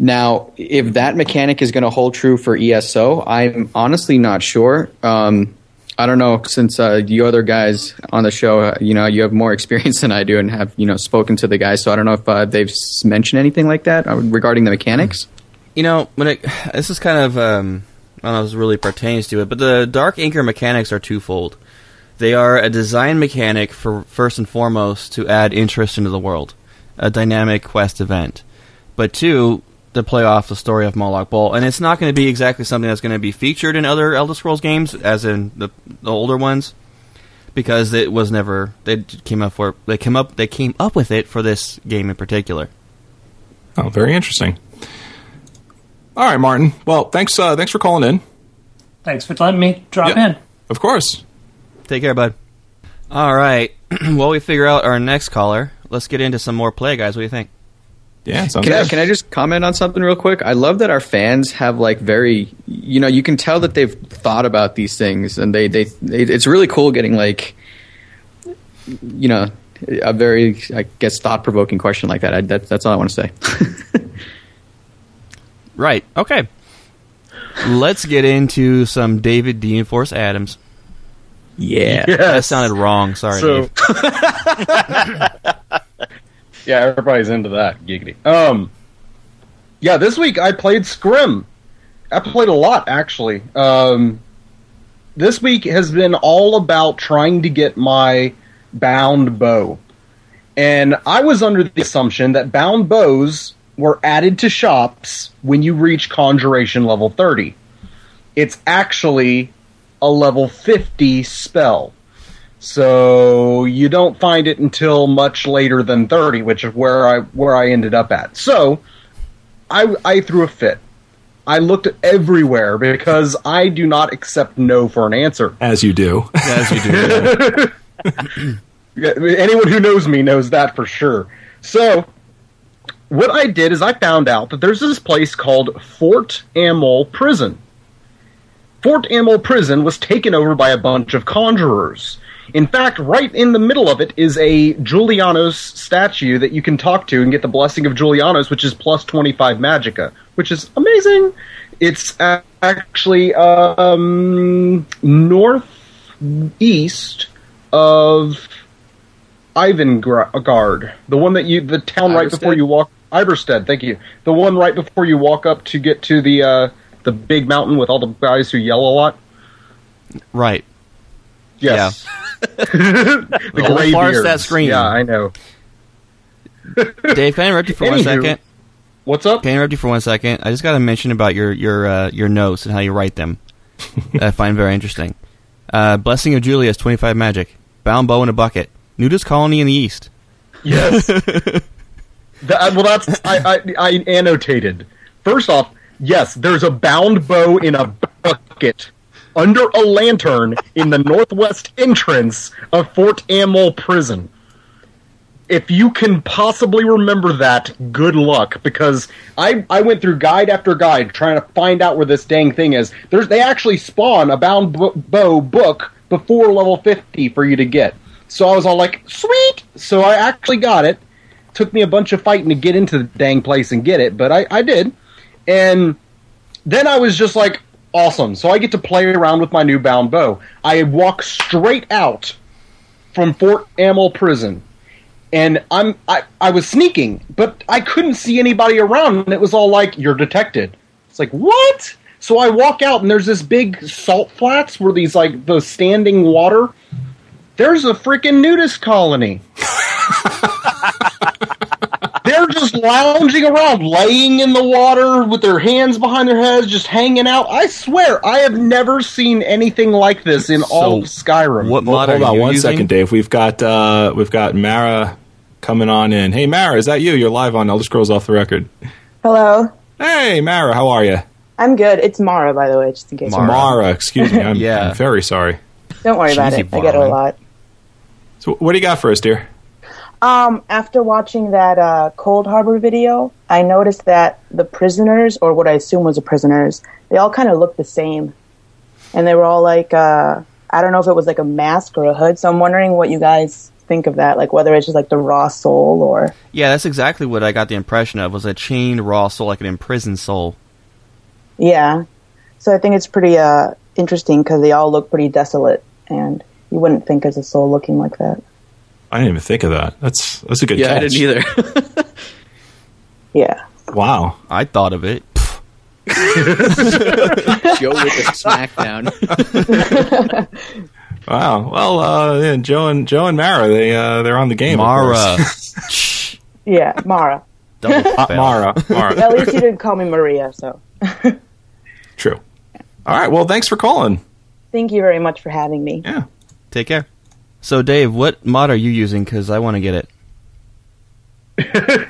Now, if that mechanic is going to hold true for ESO, I'm honestly not sure. Um, I don't know since uh, you other guys on the show, uh, you know, you have more experience than I do and have you know spoken to the guys. So I don't know if uh, they've mentioned anything like that uh, regarding the mechanics. You know, when it this is kind of um, I don't know if this really pertains to it, but the Dark Anchor mechanics are twofold. They are a design mechanic for first and foremost to add interest into the world, a dynamic quest event, but two to play off the story of Molag Bal, and it's not going to be exactly something that's going to be featured in other Elder Scrolls games, as in the, the older ones, because it was never they came up for they came up they came up with it for this game in particular. Oh, very interesting. All right, Martin. Well, thanks. Uh, thanks for calling in. Thanks for letting me drop Yeah. in. Of course. Take care, bud. All right. While we figure out our next caller, let's get into some more play, guys. What do you think? Yeah, sounds Can I, can I just comment on something real quick? I love that our fans have like very, you know, you can tell that they've thought about these things, and they they, they it's really cool getting like, you know, a very I guess thought provoking question like that. I, that. That's all I want to say. Right. Okay. let's get into some David Dean Force Adams. Yeah. That sounded wrong. Sorry, So, Dave. yeah, everybody's into that. Giggity. Um, yeah, this week I played Skyrim. I played a lot actually. Um, this week has been all about trying to get my bound bow, and I was under the assumption that bound bows were added to shops when you reach conjuration level thirty. It's actually a level fifty spell. So you don't find it until much later than 30, which is where I where I ended up at. So I I threw a fit. I looked everywhere because I do not accept no for an answer. As you do. As you do. Yeah, Anyone who knows me knows that for sure. So, what I did is I found out that there's this place called Fort Amol Prison. Fort Amol Prison was taken over by a bunch of conjurers. In fact, right in the middle of it is a Julianos statue that you can talk to and get the blessing of Julianos, which is plus 25 magicka, which is amazing. It's actually um, northeast of Ivengard, the one that you, the town right before you walk. Ivarstead, thank you. The one right before you walk up to get to the uh, the big mountain with all the guys who yell a lot. right. Yes. the The old gray farce beards. that screen. Yeah, I know. Dave, can I interrupt you for one Anywho. second? What's up? Can I interrupt you for one second? I just got to mention about your your uh, your notes and how you write them. that I find very interesting. Uh, Blessing of Julius, twenty five magic. Bound bow in a bucket. Nudist colony in the east. Yes. That- well, that's I, I, I annotated. First off, yes, there's a bound bow in a bucket under a lantern in the northwest entrance of Fort Amol Prison. If you can possibly remember that, good luck because I I went through guide after guide trying to find out where this dang thing is. There's they actually spawn a bound bow book before level 50 for you to get. So I was all like, "Sweet!" So I actually got it. Took me a bunch of fighting to get into the dang place and get it, but I, I did. And then I was just like, awesome. So I get to play around with my new bound bow. I walk straight out from Fort Amol Prison. And I'm I, I was sneaking, but I couldn't see anybody around, and it was all like, You're detected. It's like, what? So I walk out and there's this big salt flats where these like the standing water. There's a freaking nudist colony. They're just lounging around, laying in the water with their hands behind their heads, just hanging out. I swear, I have never seen anything like this in all of Skyrim. What Well, mod hold are on you one using? second, Dave. We've got uh, we've got Mara coming on in. Hey, Mara, is that you? You're live on Elder Scrolls Off the Record. Hello. Hey, Mara, how are you? I'm good. It's Mara, by the way, just in case. Mara. Mara, excuse me. I'm, Yeah. I'm very sorry. Don't worry about Cheesy it. I get it a lot. So, what do you got for us, dear? Um, after watching that uh, Coldharbour video, I noticed that the prisoners, or what I assume was the prisoners, they all kind of looked the same, and they were all like, uh, I don't know if it was like a mask or a hood. So I'm wondering what you guys think of that, like whether it's just like the raw soul or Yeah, that's exactly what I got the impression of. Was a chained raw soul, like an imprisoned soul. yeah. So I think it's pretty uh, interesting because they all look pretty desolate, and you wouldn't think as a soul looking like that. I didn't even think of that. That's that's a good Yeah, I didn't either. Yeah. Wow. I thought of it. Joe with the smackdown. Wow. Well, uh, yeah, Joe and Joe and Mara, they uh, they're on the game. Mara. Yeah, Mara. Uh. Mara. Mara. At least you didn't call me Maria, so True. All right. Well, thanks for calling. thank you very much for having me. Yeah. Take care. So, Dave, what mod are you using? Because I want to get it.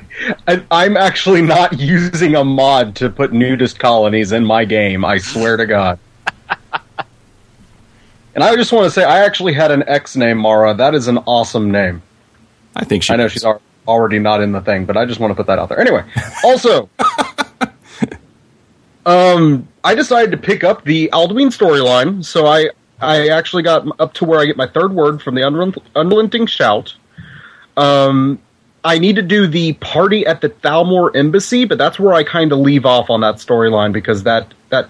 I, I'm actually not using a mod to put nudist colonies in my game. I swear to God. and I just want to say, I actually had an ex named Mara. That is an awesome name. I think she. I know she's already not in the thing, but I just want to put that out there. Anyway, also, um, I decided to pick up the Alduin storyline, so I I actually got up to where I get my third word from the unrel- unrelenting shout. Um, I need to do the party at the Thalmor embassy, but that's where I kind of leave off on that storyline because that that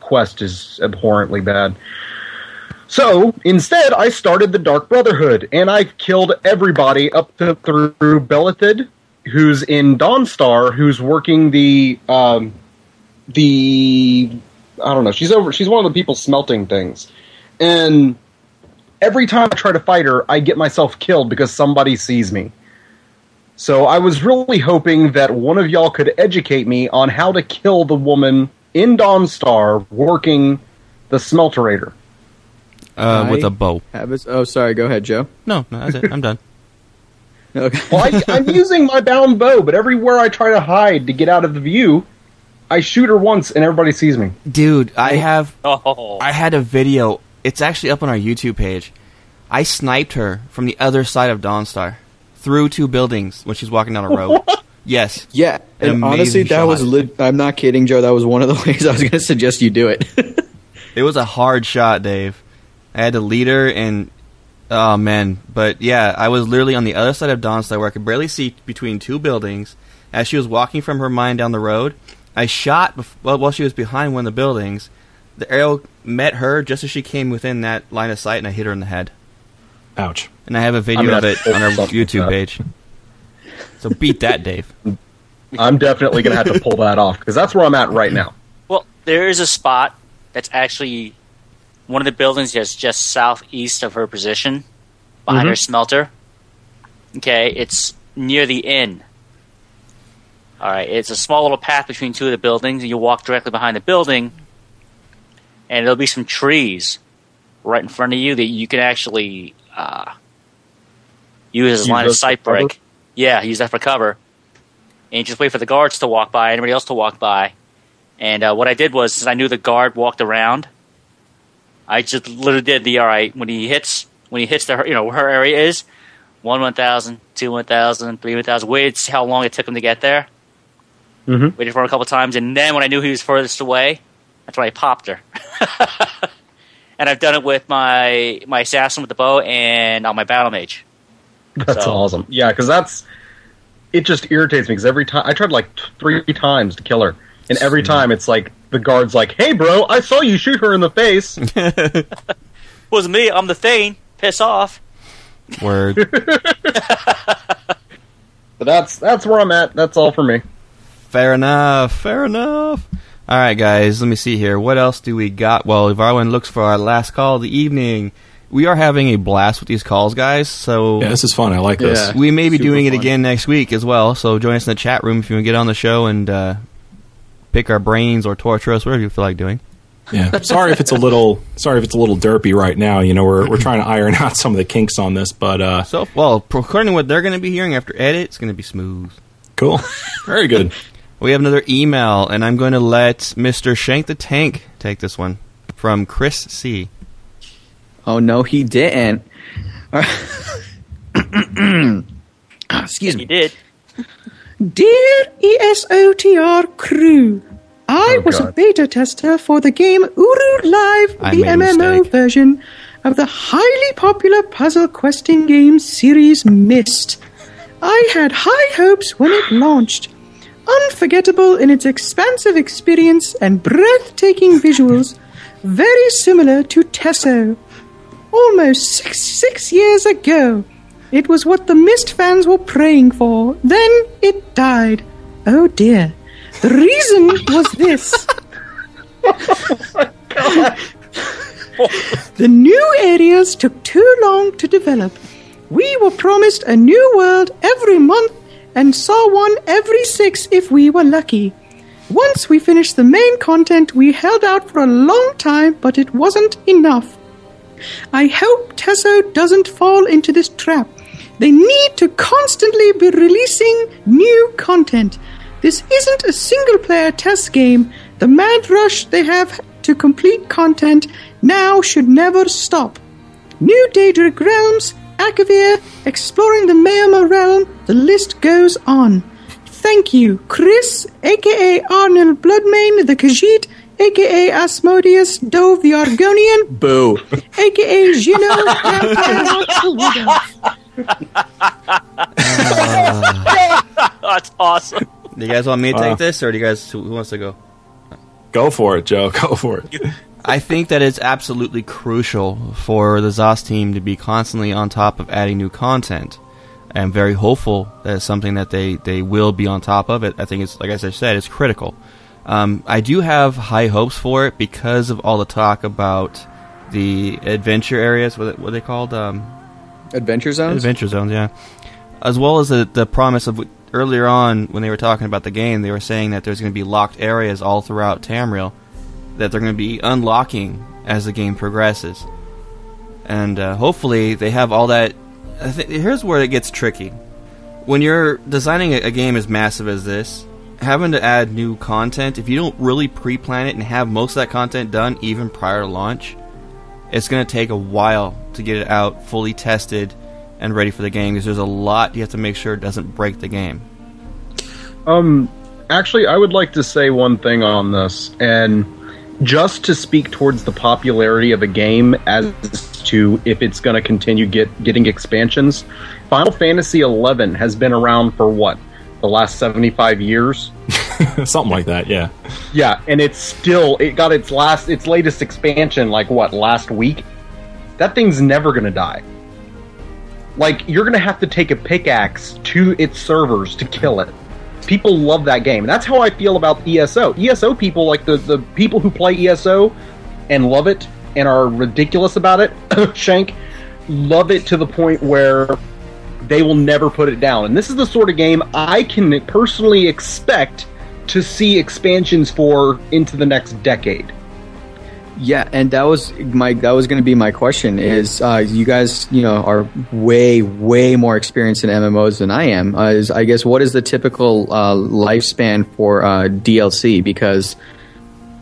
quest is abhorrently bad. So instead, I started the Dark Brotherhood, and I killed everybody up to through Belethid, who's in Dawnstar, who's working the um, the I don't know. She's over. She's one of the people smelting things, and every time I try to fight her, I get myself killed because somebody sees me. So I was really hoping that one of y'all could educate me on how to kill the woman in Dawnstar working the smelterator. Uh, with a bow. Have us- oh, sorry. Go ahead, Joe. No, no, that's it. I'm done. Okay. Well, I, I'm using my bound bow, but everywhere I try to hide to get out of the view, I shoot her once and everybody sees me. Dude, I have. Oh, I had a video. It's actually up on our YouTube page. I sniped her from the other side of Dawnstar through two buildings when she's walking down a road. yes. Yeah, An and honestly, amazing that was. Li- I'm not kidding, Joe. That was one of the ways I was going to suggest you do it. It was a hard shot, Dave. I had to lead her, and oh man, but yeah, I was literally on the other side of Dawnstar where I could barely see between two buildings. As she was walking from her mine down the road, I shot bef- well while she was behind one of the buildings. The arrow met her just as she came within that line of sight, and I hit her in the head. Ouch. And I have a video gonna of it on our YouTube that. page. So beat that, Dave. I'm definitely going to have to pull that off because that's where I'm at right now. well, there is a spot that's actually one of the buildings that's just southeast of her position, behind mm-hmm. her smelter. Okay, it's near the inn. All right, it's a small little path between two of the buildings, and you walk directly behind the building, and there'll be some trees right in front of you that you can actually uh, use as line of sight cover? break. Yeah, use that for cover, and just wait for the guards to walk by, anybody else to walk by. And uh, what I did was, since I knew the guard walked around, I just literally did the all right when he hits when he hits the you know where her area is one one thousand, two one thousand, three one thousand. Waited how long it took him to get there. Mhm. Waited for him a couple times, and then when I knew he was furthest away, that's why I popped her. and I've done it with my my assassin with the bow and on my battle mage. That's So- awesome. Yeah, because that's it. Just irritates me because every time I tried like t- three times to kill her, and every mm-hmm. time it's like the guard's like, "Hey, bro, I saw you shoot her in the face." Wasn't me. I'm the Thane. Piss off. Word. but that's that's where I'm at. That's all for me. Fair enough. Fair enough. All right, guys. Let me see here. What else do we got? Well, if Arwen looks for our last call of the evening, we are having a blast with these calls, guys. So Yeah, this is fun. I like this. Yeah. we may be doing it again next week as well. So join us in the chat room if you want to get on the show and uh, pick our brains or torture us, whatever you feel like doing. Yeah. Sorry if it's a little sorry if it's a little derpy right now. You know, we're we're trying to iron out some of the kinks on this, but uh So, well, according to what they're going to be hearing after edit, it's going to be smooth. cool. Very good. We have another email, and I'm going to let Mr. Shank the Tank take this one from Chris C. oh no, he didn't. All right. Excuse He did. Dear ESOTR crew, I Oh, was a beta tester for the game Uru Live, I the MMO version of the highly popular puzzle questing game series Myst. I had high hopes when it launched. Unforgettable in its expansive experience and breathtaking visuals, very similar to TESO. Almost six, six years ago, it was what the Myst fans were praying for. Then it died. Oh dear. The reason was this. Oh the new areas took too long to develop. We were promised a new world every month and saw one every six if we were lucky. Once we finished the main content, we held out for a long time, but it wasn't enough. I hope TESO doesn't fall into this trap. They need to constantly be releasing new content. This isn't a single player test game. The mad rush they have to complete content now should never stop. New Daedric Realms, Akavir, exploring the Mayama realm, the list goes on. Thank you, Chris, aka Arnold Bloodmane the Khajiit, aka Asmodeus Dove the Argonian, Boo. aka Gino the Widow. That's awesome. Do you guys want me to take Wow. this, or do you guys who who wants to go? Go for it, Joe. Go for it. I think that it's absolutely crucial for the ZOS team to be constantly on top of adding new content. I'm very hopeful that it's something that they, they will be on top of it. I think it's, like as I said, it's critical. Um, I do have high hopes for it because of all the talk about the adventure areas. What, what are they called? Um, Adventure zones? Adventure zones, yeah. As well as the, the promise of earlier on when they were talking about the game, they were saying that there's going to be locked areas all throughout Tamriel that they're going to be unlocking as the game progresses. And uh, hopefully they have all that. I thi- here's where it gets tricky. When you're designing a, a game as massive as this, having to add new content, if you don't really pre plan it and have most of that content done even prior to launch, it's going to take a while to get it out fully tested and ready for the game because there's a lot you have to make sure it doesn't break the game. Um, actually, I would like to say one thing on this, and just to speak towards the popularity of a game as to if it's going to continue get getting expansions. Final Fantasy XI has been around for what the last seventy five years. Something like that, yeah. Yeah, and it's still it got its last its latest expansion like what last week. That thing's never gonna die. Like you're gonna have to take a pickaxe to its servers to kill it. People love that game, and that's how I feel about ESO. ESO people, like the the people who play ESO and love it and are ridiculous about it, Shank, love it to the point where they will never put it down. And this is the sort of game I can personally expect to see expansions for into the next decade. Yeah, and that was my that was going to be my question. Is uh, you guys you know are way way more experienced in MMOs than I am? Uh, is I guess what is the typical uh, lifespan for uh, DLC? Because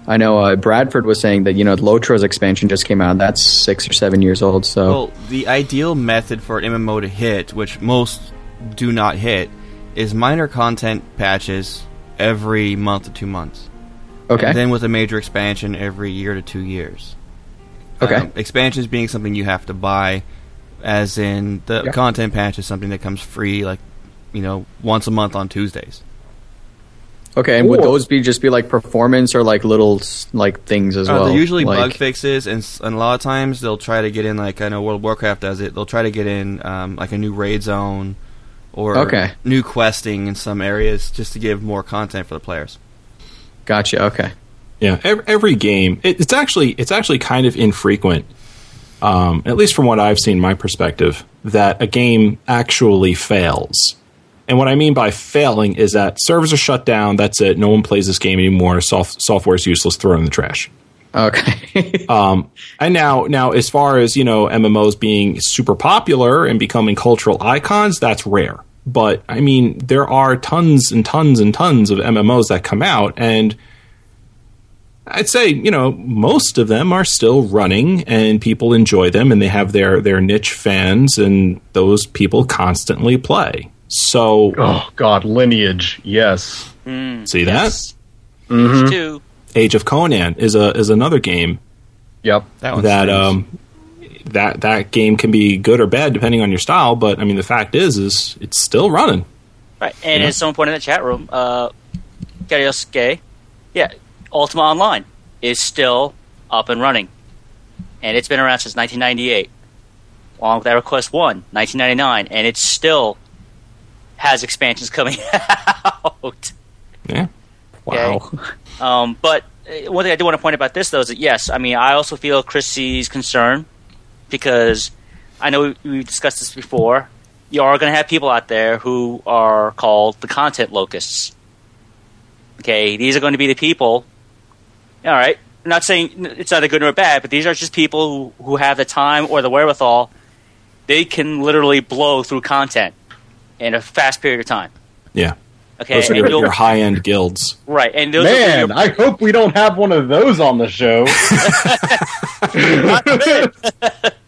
I know uh, Bradford was saying that you know Lotro's expansion just came out. That's six or seven years old. So Well, the ideal method for an MMO to hit, which most do not hit, is minor content patches every month to two months. Okay. And then with a major expansion every year to two years. Okay. Um, expansions being something you have to buy, as in the Yeah. content patch is something that comes free, like you know, once a month on Tuesdays. okay, and would those be just be like performance or like little like things as Uh, well? they're usually like, bug fixes, and, and a lot of times they'll try to get in like I know World of Warcraft does it. They'll try to get in um, like a new raid zone or Okay. new questing in some areas just to give more content for the players. Gotcha. Okay. Yeah, every, every game it, it's actually it's actually kind of infrequent, um, at least from what I've seen, my perspective, that a game actually fails. And what I mean by failing is that servers are shut down. That's it. No one plays this game anymore. Soft, software is useless. Throw it in the trash. Okay. um, and now, now, as far as you know, MMOs being super popular and becoming cultural icons, that's rare. But I mean, there are tons and tons and tons of MMOs that come out, and I'd say you know most of them are still running, and people enjoy them, and they have their their niche fans, and those people constantly play. So Oh God, lineage. Yes. Mm, see yes. that Mhm. Two. Age of Conan is a is another game Yep. That one's that um that that game can be good or bad depending on your style. But I mean, the fact is, is it's still running. Right. And Yeah. as someone pointed in the chat room, uh, Gariosuke, yeah, Ultima Online is still up and running. And it's been around since 1998. Along with EverQuest 1, 1999. And it still has expansions coming out. Yeah. Wow. Um, but uh, one thing I do want to point about this, though, is that yes, I mean, I also feel Chrissy's concern because I know we- we've discussed this before. You are going to have people out there who are called the content locusts. Okay, these are going to be the people. All right, I'm not saying it's either good or bad, but these are just people who, who have the time or the wherewithal. They can literally blow through content in a fast period of time. Yeah. Okay, Those are your, your high end guilds. right, and those Man, your- I hope we don't have one of those on the show.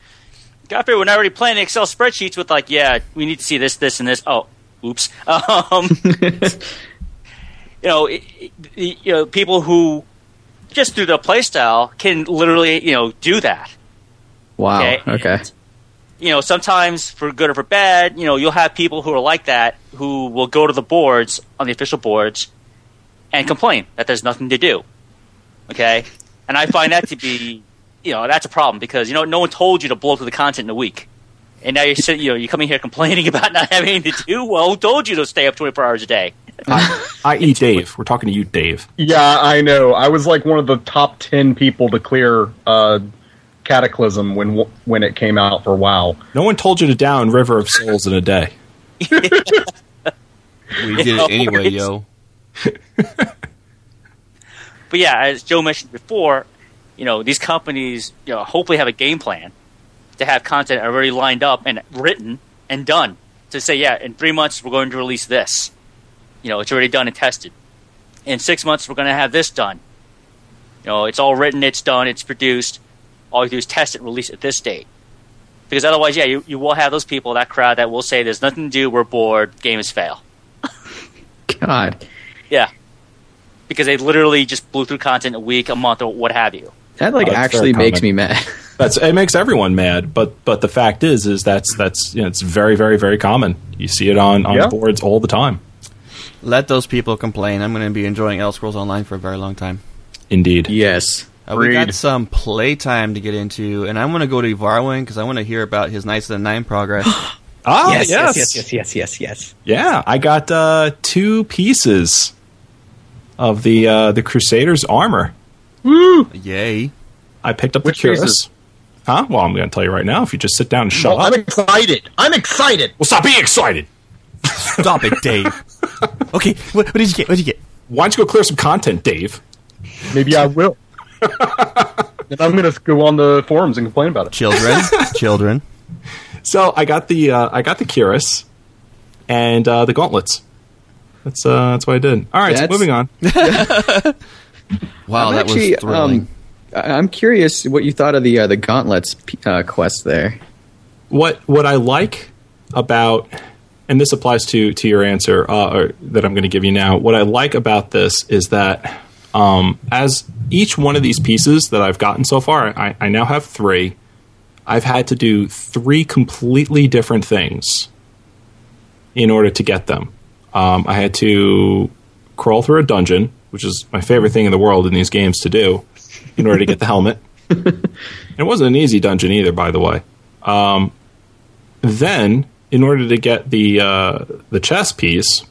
Forbid, we're not already planning Excel spreadsheets with like, yeah, we need to see this, this, and this. Oh, oops. Um, you know, it, it- you know, people who just through their playstyle can literally, you know, do that. Wow. Okay. Okay. You know, sometimes for good or for bad, you know, you'll have people who are like that who will go to the boards on the official boards and complain that there's nothing to do. Okay, and I find that to be, you know, that's a problem because you know no one told you to blow through the content in a week, and now you're sitting, you know, you're coming here complaining about not having anything to do. Well, who told you to stay up 24 hours a day? I.e., Dave. We're talking to you, Dave. yeah, I know. I was like one of the top ten people to clear uh, Cataclysm when when it came out for WoW. No one told you to down River of Souls in a day. we did it anyway, yo. But yeah, as Joe mentioned before, you know, these companies, you know, hopefully have a game plan to have content already lined up and written and done to say, yeah, in three months we're going to release this. You know, it's already done and tested. In six months we're going to have this done. You know, it's all written, it's done, it's produced. All you do is test it, release it at this date. Because otherwise, yeah, you, you will have those people, that crowd, that will say, "There's nothing to do. We're bored. Game is fail." God. Yeah, because they literally just blew through content a week, a month, or what have you. That like that's actually makes me mad. That's it makes everyone mad, but but the fact is is that's that's you know, it's very very very common. You see it on on Yeah. boards all the time. Let those people complain. I'm going to be enjoying Elder Scrolls Online for a very long time. Indeed. yes. Uh, we got Agreed. some playtime to get into, and I want to go to Varwin because I want to hear about his Knights of the Nine progress. Ah, yes, yes, yes, yes, yes, yes, yes. Yeah, I got uh, two pieces of the uh, the Crusaders armor. Yay! I picked up Which the Cuirass. Huh? Well, I'm going to tell you right now. If you just sit down and shut Well, up. I'm excited. I'm excited. well, stop being excited. Stop it, Dave. okay, what, what did you get? What did you get? Why don't you go clear some content, Dave? Maybe I will. and I'm going to go on the forums and complain about it. Children, children. So I got the uh, I got the Cuirass and uh, the gauntlets. That's uh, that's what I did. All right, so moving on. Wow, I'm that actually, was thrilling. um, I- I'm curious what you thought of the uh, the gauntlets uh, quest there. what what I like about and this applies to to your answer uh, or, that I'm going to give you now. What I like about this is that um, as each one of these pieces that I've gotten so far, I, I now have three. I've had to do three completely different things in order to get them. Um, I had to crawl through a dungeon, which is my favorite thing in the world in these games to do, in order to get the helmet. it wasn't an easy dungeon either, by the way. Um, then, in order to get the uh, the chess piece,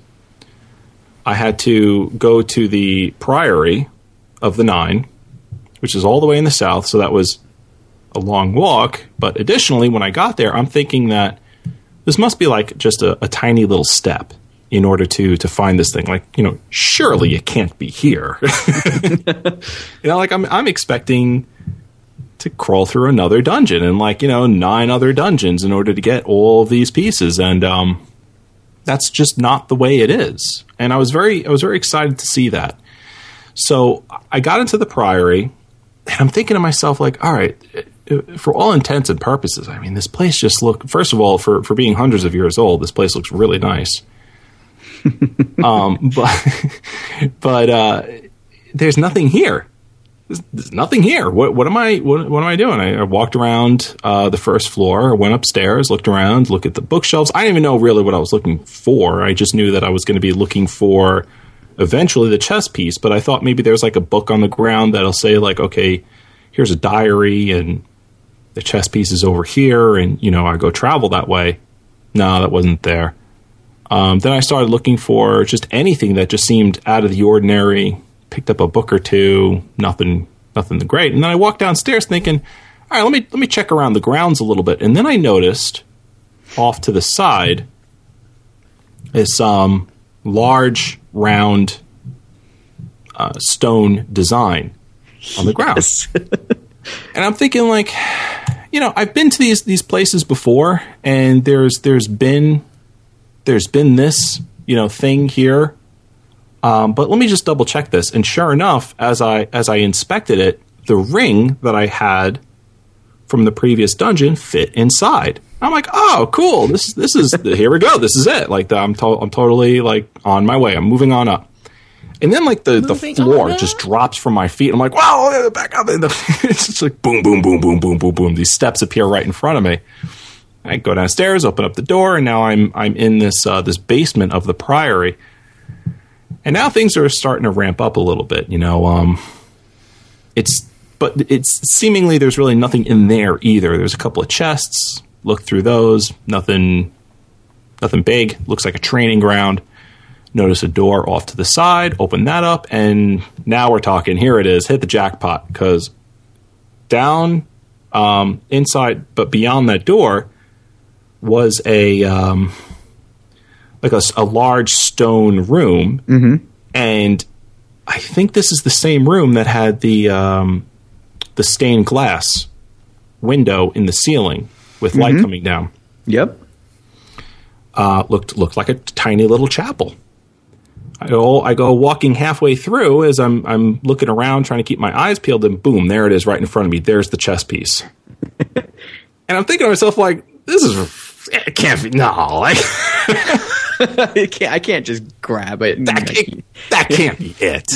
I had to go to the priory of the nine, which is all the way in the south. So that was a long walk. But additionally, when I got there, I'm thinking that this must be like just a, a tiny little step in order to to find this thing. Like you know, surely it can't be here. you know, like I'm I'm expecting to crawl through another dungeon and like you know nine other dungeons in order to get all these pieces and um that's just not the way it is and i was very i was very excited to see that so i got into the priory and i'm thinking to myself like all right for all intents and purposes, I mean, this place just look. First of all, for for being hundreds of years old, this place looks really nice. um, but but uh, there's nothing here. There's, nothing here. What what am I what, what am I doing? I, I walked around uh, the first floor, went upstairs, looked around, looked at the bookshelves. I didn't even know really what I was looking for. I just knew that I was going to be looking for eventually the chess piece. But I thought maybe there's like a book on the ground that'll say like, okay, here's a diary and the chess piece is over here, and you know I go travel that way. No, that wasn't there. Um, then I started looking for just anything that just seemed out of the ordinary. Picked up a book or two, nothing, nothing great. And then I walked downstairs thinking, all right, let me let me check around the grounds a little bit. And then I noticed off to the side is some large, round uh, stone design on the ground. and I'm thinking, like, you know, I've been to these these places before, and there's there's been there's been this you know thing here. Um, but let me just double check this. And sure enough as i as i inspected it the ring that i had from the previous dungeon fit inside. I'm like oh cool. This this is here we go. This is it. Like i'm to- i'm totally like on my way. I'm moving on up. And then like the, the floor just drops from my feet. I'm like wow back up and the, it's just like boom boom boom boom boom boom boom. These steps appear right in front of me I go downstairs, open up the door, and now I'm I'm in this uh, this basement of the priory. And now things are starting to ramp up a little bit. You know, um, it's but it's seemingly there's really nothing in there either. There's a couple of chests. Look through those. Nothing, nothing big. Looks like a training ground. Notice a door off to the side. Open that up, and now we're talking. Here it is. Hit the jackpot because down um, inside, but beyond that door was a um, like a, a, large stone room, mm-hmm. and I think this is the same room that had the um, the stained glass window in the ceiling with light mm-hmm. coming down. Yep, uh, looked looked like a tiny little chapel. I go, I go walking halfway through as I'm I'm looking around trying to keep my eyes peeled, and boom, there it is right in front of me. There's the chess piece, and I'm thinking to myself like, this is it can't be no like can't, I can't just grab it. That, it, that can't be it.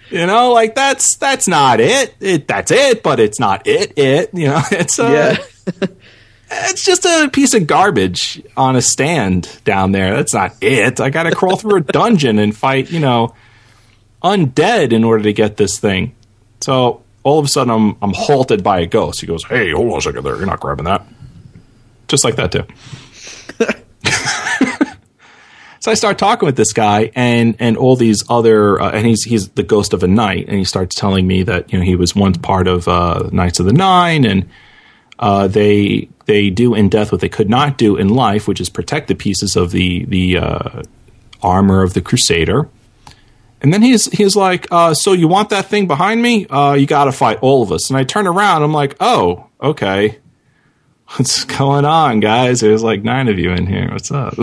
you know, like that's that's not it. it. That's it, but it's not it. It you know, it's uh, yeah. it's just a piece of garbage on a stand down there. That's not it. I got to crawl through a dungeon and fight, you know, undead in order to get this thing. So all of a sudden, I'm I'm halted by a ghost. He goes, "Hey, hold on a second there. You're not grabbing that." Just like that too. so I start talking with this guy and and all these other uh, and he's he's the ghost of a knight and he starts telling me that you know he was once part of uh, Knights of the Nine and uh, they they do in death what they could not do in life, which is protect the pieces of the the uh, armor of the Crusader. And then he's he's like, uh, "So you want that thing behind me? Uh, you got to fight all of us." And I turn around, I'm like, "Oh, okay." What's going on, guys? There's like nine of you in here. What's up?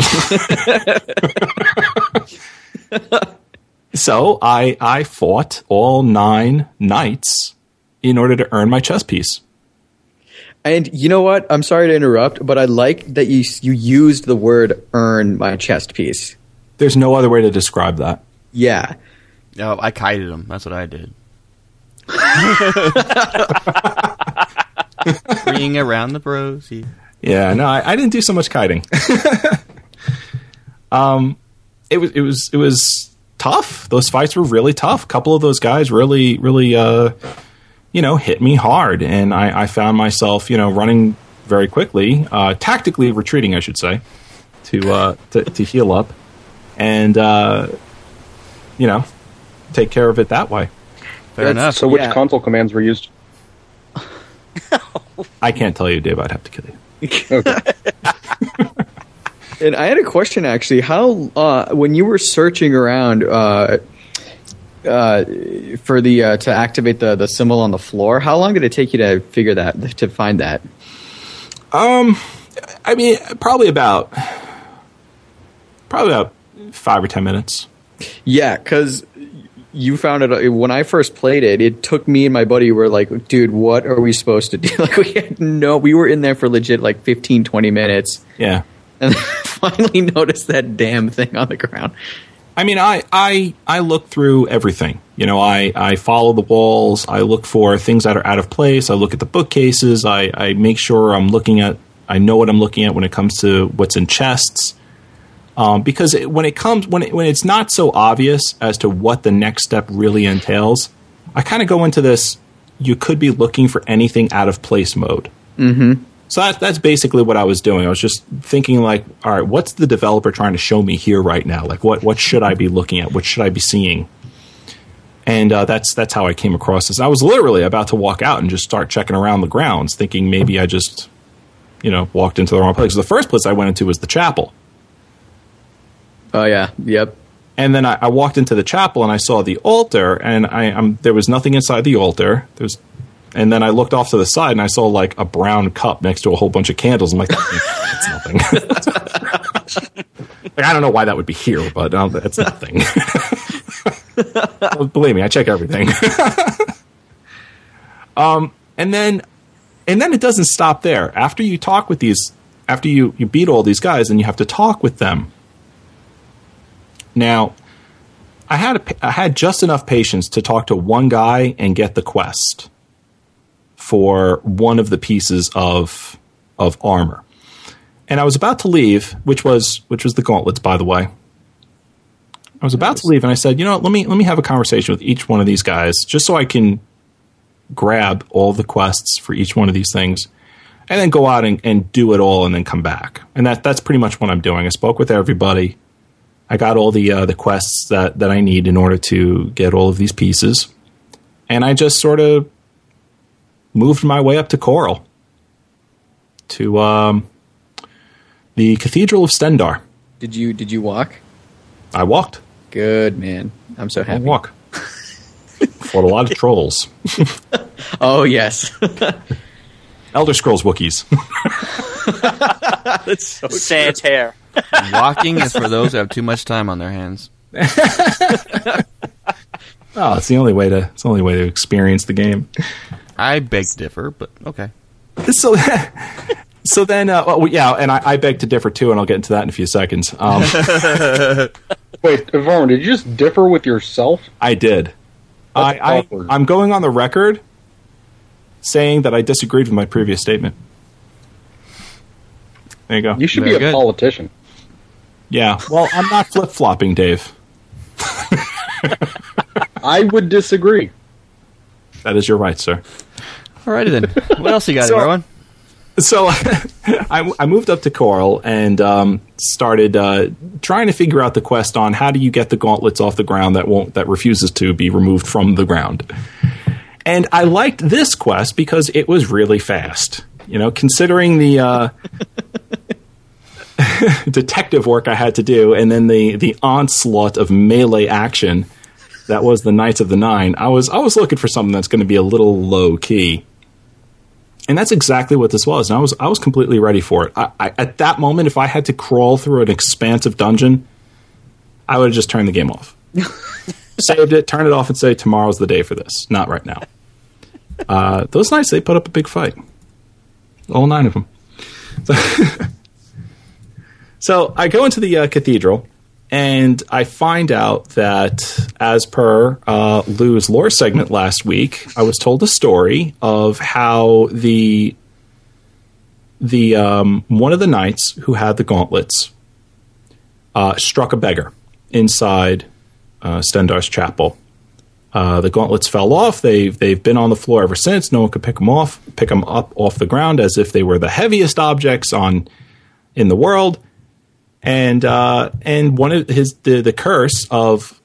so I I fought all nine knights in order to earn my chess piece. And you know what? I'm sorry to interrupt, but I like that you you used the word "earn my chest piece." There's no other way to describe that. Yeah. No, I kited him. That's what I did. Ring around the bros. Yeah, no, I, I, didn't do so much kiting. um, it was it was it was tough. Those fights were really tough. A couple of those guys really really uh, you know hit me hard, and I, I found myself you know running very quickly, uh, tactically retreating, I should say, to uh, to, to heal up, and uh, you know take care of it that way. Fair enough. So, which yeah. console commands were used? I can't tell you, Dave. I'd have to kill you. and I had a question actually. How uh, when you were searching around uh, uh, for the uh, to activate the the symbol on the floor, how long did it take you to figure that to find that? Um, I mean, probably about probably about five or ten minutes. Yeah, because you found it uh, when I first played it. It took me and my buddy we were like, "Dude, what are we supposed to do?" Like we had no, we were in there for legit like 15, 20 minutes, Yeah. and finally noticed that damn thing on the ground. I mean, I, I I look through everything. You know, I, I follow the walls. I look for things that are out of place. I look at the bookcases. I, I make sure I'm looking at. I know what I'm looking at when it comes to what's in chests. Um, because it, when it comes when it, when it's not so obvious as to what the next step really entails, I kind of go into this. You could be looking for anything out of place mode. Mm-hmm. So that's that's basically what I was doing. I was just thinking like, all right, what's the developer trying to show me here right now? Like, what what should I be looking at? What should I be seeing? And uh, that's that's how I came across this. I was literally about to walk out and just start checking around the grounds, thinking maybe I just, you know, walked into the wrong place. The first place I went into was the chapel, Oh yeah, yep. and then I, I walked into the chapel and I saw the altar, and I am there was nothing inside the altar. There's, and then I looked off to the side and I saw like a brown cup next to a whole bunch of candles. I'm like, that's nothing. like, I don't know why that would be here, but um, it's nothing. Well, Believe me, I check everything. um, and then, and then it doesn't stop there. After you talk with these, after you you beat all these guys, and you have to talk with them. Now, I had a, I had just enough patience to talk to one guy and get the quest for one of the pieces of of armor. And I was about to leave, which was which was the gauntlets, by the way. I was about to leave, and I said, "You know, let me let me have a conversation with each one of these guys, just so I can grab all the quests for each one of these things, and then go out and, and do it all, and then come back." And that that's pretty much what I'm doing. I spoke with everybody. I got all the uh, the quests that that I need in order to get all of these pieces, and I just sort of moved my way up to Chorrol to um, the Cathedral of Stendarr. Did you did you walk? I walked. Good man. I'm so I happy. walk. Fought a lot of trolls. Oh yes. Elder Scrolls Wookiees. That's so Santerre. Walking is for those who have too much time on their hands. Oh, it's the only way to it's the only way to experience the game. I beg to differ, but okay. So, so then, uh, well, yeah, and I, I beg to differ too, and I'll get into that in a few seconds. Um, Wait, Varn, did you just differ with yourself? I did. I, I awkward. I'm going on the record saying that I disagreed with my previous statement. There you go. You should Very be a good. politician. Yeah. Well, I'm not flip flopping, Dave. I would disagree. That is your right, sir. Alrighty then. What else you got, So- everyone? so I, I moved up to Chorrol and um, started uh, trying to figure out the quest on how do you get the gauntlets off the ground that won't that refuses to be removed from the ground. And I liked this quest because it was really fast. You know, considering the uh, detective work I had to do, and then the the onslaught of melee action that was the Knights of the Nine, I was I was looking for something that's going to be a little low key and that's exactly what this was. And I was I was completely ready for it. I, I, at that moment, if I had to crawl through an expansive dungeon, I would have just turned the game off, saved it, turn it off, and say tomorrow's the day for this. Not right now. Uh, those nights they put up a big fight, all nine of them. So, so I go into the uh, cathedral. And I find out that, as per uh, Lou's lore segment last week, I was told a story of how the the um, one of the knights who had the gauntlets uh, struck a beggar inside uh, Stendarr's chapel. Uh, the gauntlets fell off. They've they've been on the floor ever since. No one could pick them off, pick them up off the ground as if they were the heaviest objects on in the world and uh, and one of his the, the curse of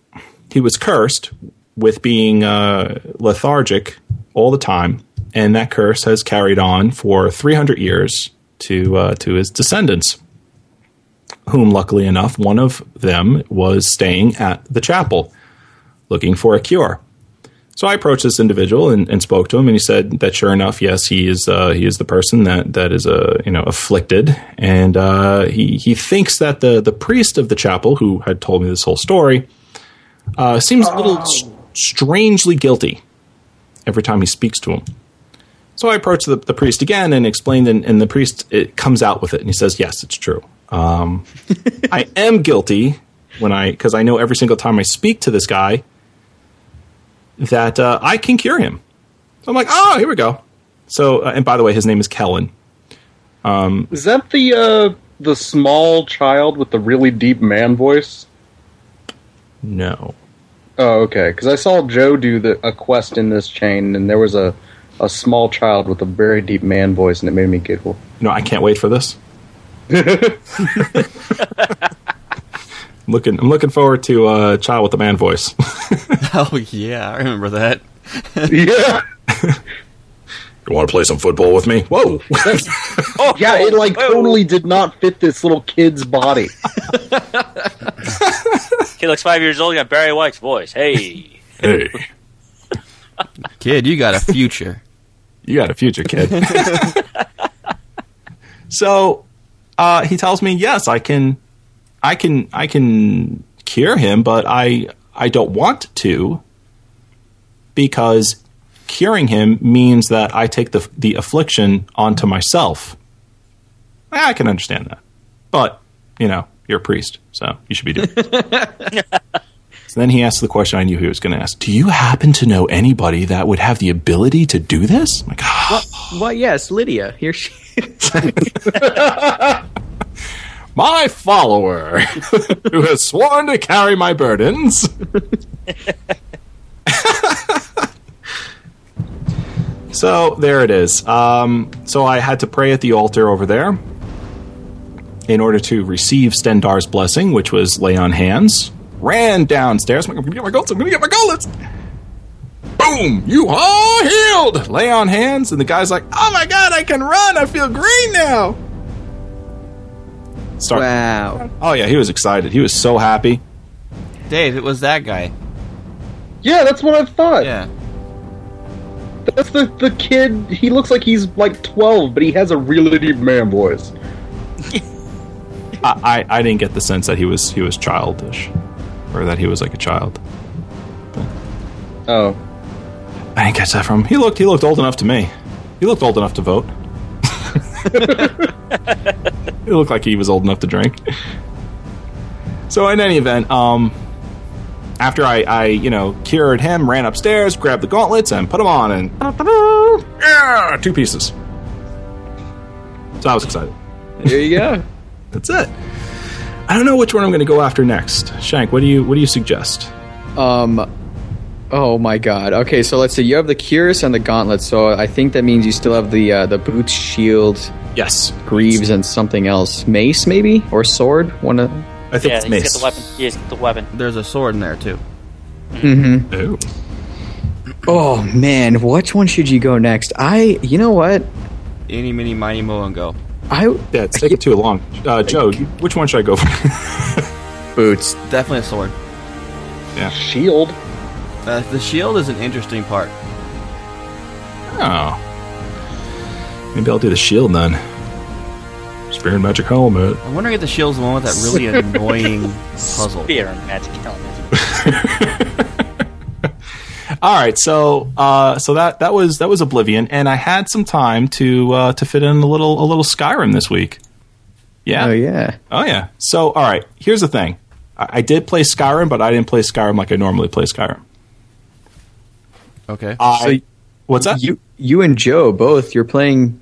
he was cursed with being uh, lethargic all the time, and that curse has carried on for 300 years to uh, to his descendants, whom luckily enough one of them was staying at the chapel looking for a cure. So I approached this individual and, and spoke to him, and he said that sure enough, yes, he is uh, he is the person that that is uh, you know afflicted, and uh, he he thinks that the the priest of the chapel who had told me this whole story uh, seems a little strangely guilty every time he speaks to him. So I approached the, the priest again and explained, and, and the priest it comes out with it, and he says, "Yes, it's true. Um, I am guilty when I because I know every single time I speak to this guy that uh, I can cure him." So I'm like, "Oh, here we go." So, uh, and by the way, his name is Kellen. Um, Is that the uh, the small child with the really deep man voice? no, Oh, okay. Because I saw Joe do the, a quest in this chain, and there was a, a small child with a very deep man voice, and it made me giggle. no, I can't wait for this. looking, I'm looking forward to uh, Child with a Man Voice. Oh yeah, I remember that. yeah. you want to play some football with me? Whoa! Oh, Yeah, it like totally did not fit this little kid's body. Kid looks five years old. Got Barry White's voice. Hey, hey, Kid, you got a future. you got a future, kid. so uh, he tells me, yes, I can, I can, I can cure him, but I, I don't want to because curing him means that I take the the affliction onto myself. I can understand that, but you know, you're a priest, so you should be doing. It. so then he asked the question I knew he was going to ask: Do you happen to know anybody that would have the ability to do this? I'm like, "Ah, Well, yes, Lydia. Here she. my follower who has sworn to carry my burdens. so there it is. Um, so I had to pray at the altar over there in order to receive Stendarr's blessing, which was lay on hands. Ran downstairs. I'm going to get my gauntlets. I'm going to get my gauntlets. Boom! You are healed. Lay on hands, and the guy's like, "Oh my god, I can run! I feel green now." Start. Wow. Oh yeah, he was excited. He was so happy. Dave, it was that guy. Yeah, that's what I thought. Yeah. That's the the kid. He looks like he's like twelve, but he has a really deep man voice. I, I, I didn't get the sense that he was he was childish, or that he was like a child. Oh, I didn't catch that from him. He looked he looked old enough to me. He looked old enough to vote. he looked like he was old enough to drink. So in any event, um, after I, I you know cured him, ran upstairs, grabbed the gauntlets, and put them on, and yeah, two pieces. So I was excited. There you go. That's it. I don't know which one I'm going to go after next. Shank, what do you what do you suggest? Um. Oh my God. Okay, so let's see. You have the cuirass and the gauntlets. So I think that means you still have the uh, the boots, shield, Yes, greaves, and something else. Mace, maybe, or sword. One of. I think yeah, it's he's mace. got the weapon. He's got the weapon. There's a sword in there too. Mm-hmm. Ooh. Oh man, which one should you go next? I. You know what? Any, mini, miny, mo, and go. I Yeah, it's taking too long. Uh, Joe, which one should I go for? boots. Definitely a sword. Yeah. shield. Uh, the shield is an interesting part. oh, maybe I'll do the shield then. Spear and magic helmet. I'm wondering if the shield's the one with that really annoying puzzle. Spear and magic helmet. All right, so uh, so that that was that was Oblivion, and I had some time to uh, to fit in a little a little Skyrim this week. Yeah. Oh yeah. Oh yeah. So all right, here's the thing. I, I did play Skyrim, but I didn't play Skyrim like I normally play Skyrim. Okay. I, So what's that? You you and Joe both. You're playing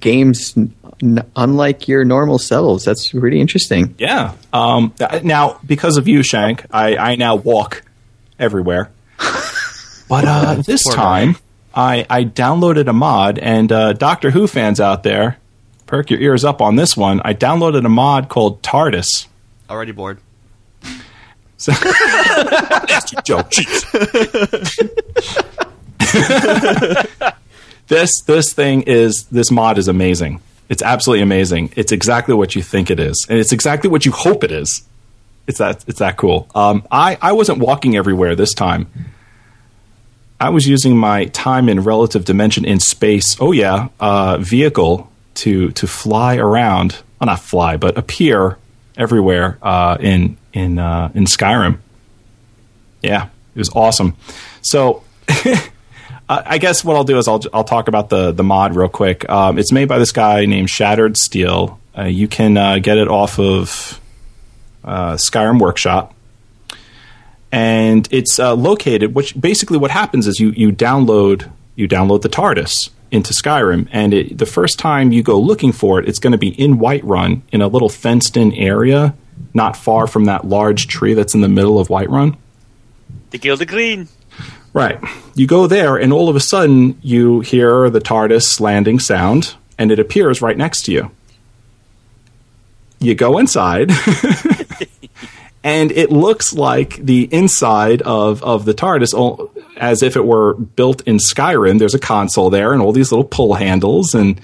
games n- unlike your normal selves. That's pretty interesting. Yeah. Um, now, because of you, Shank, I, I now walk everywhere. But uh, this time, I, I downloaded a mod, and uh, Doctor Who fans out there, perk your ears up on this one. I downloaded a mod called TARDIS. Already bored. So, Nasty Joe, jeez. this this thing is this mod is amazing. It's absolutely amazing. It's exactly what you think it is, and it's exactly what you hope it is. It's that it's that cool. Um, I I wasn't walking everywhere this time. I was using my time in relative dimension in space. Oh yeah, uh, vehicle to to fly around. Well, not fly, but appear everywhere uh, in in uh, in Skyrim. Yeah, It was awesome. So. I guess what I'll do is I'll I'll talk about the the mod real quick. Um, it's made by this guy named Shattered Steel. Uh, you can uh, get it off of uh, Skyrim Workshop, and it's uh, located. Which basically what happens is you you download you download the TARDIS into Skyrim, and it, the first time you go looking for it, it's going to be in Whiterun in a little fenced in area, not far from that large tree that's in the middle of Whiterun. The Gildergreen. Right. You go there, and all of a sudden, you hear the TARDIS landing sound, and it appears right next to you. You go inside, and it looks like the inside of, of the TARDIS, all- as if it were built in Skyrim. There's a console there, and all these little pull handles, and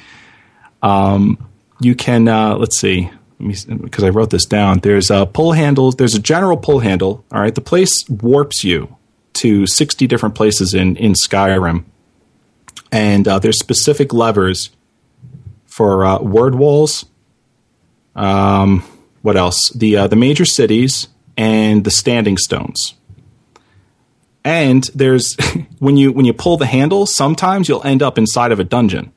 um, you can uh, let's see because I wrote this down. There's a pull handle. There's a general pull handle. All right, the place warps you to 60 different places in in Skyrim, and uh, there's specific levers for uh, word walls. Um, what else? The uh, the major cities and the standing stones. And there's when you when you pull the handle, sometimes you'll end up inside of a dungeon.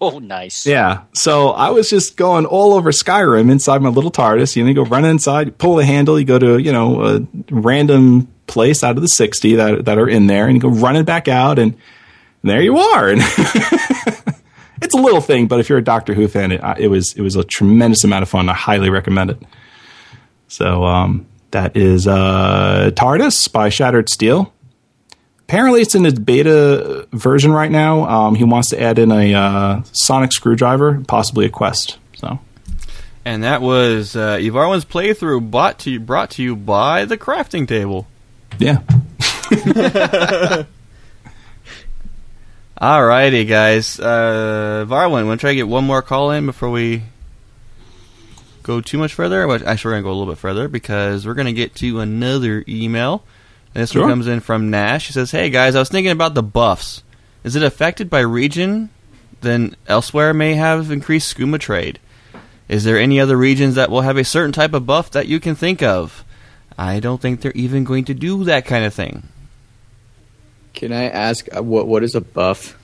Oh, nice. Yeah. So I was just going all over Skyrim inside my little TARDIS. You know, you go run inside, pull the handle, you go to, you know, a random place out of the 60 that, that are in there, and you go running back out, and there you are. And it's a little thing, but if you're a Doctor Who fan, it, it was it was a tremendous amount of fun. I highly recommend it. So um, that is uh, TARDIS by Shattered Steel. Apparently, it's in its beta version right now. Um, he wants to add in a uh, sonic screwdriver, possibly a quest. So And that was uh, Evarwin's playthrough brought to you, brought to you by the crafting table. yeah, Alrighty, guys. Uh, Varwin, want to try to get one more call in before we go too much further? Actually, we're going to go a little bit further because we're going to get to another email. And this Sure. one comes in from Nash. He says, Hey, guys, I was thinking about the buffs. Is it affected by region? Then elsewhere may have increased skooma trade. Is there any other regions that will have a certain type of buff that you can think of? I don't think they're even going to do that kind of thing. Can I ask uh, what what is a buff?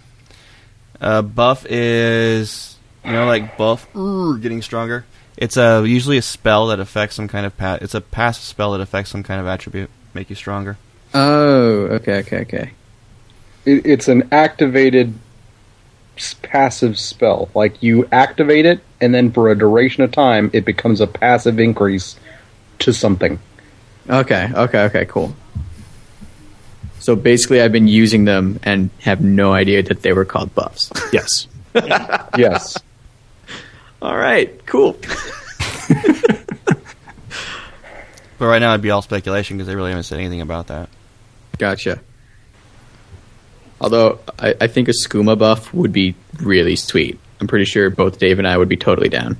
Uh, buff is you know like buff ooh, getting stronger. It's a usually a spell that affects some kind of pa- It's a passive spell that affects some kind of attribute, make you stronger. Oh, okay, okay, okay. It, it's an activated passive spell. Like you activate it, and then for a duration of time, it becomes a passive increase to something. Okay, okay, okay, cool. So basically, I've been using them and have no idea that they were called buffs. yes. Yes. All right, cool. But right now it'd be all speculation because they really haven't said anything about that. Gotcha. Although I, I think a skooma buff would be really sweet. I'm pretty sure both Dave and I would be totally down.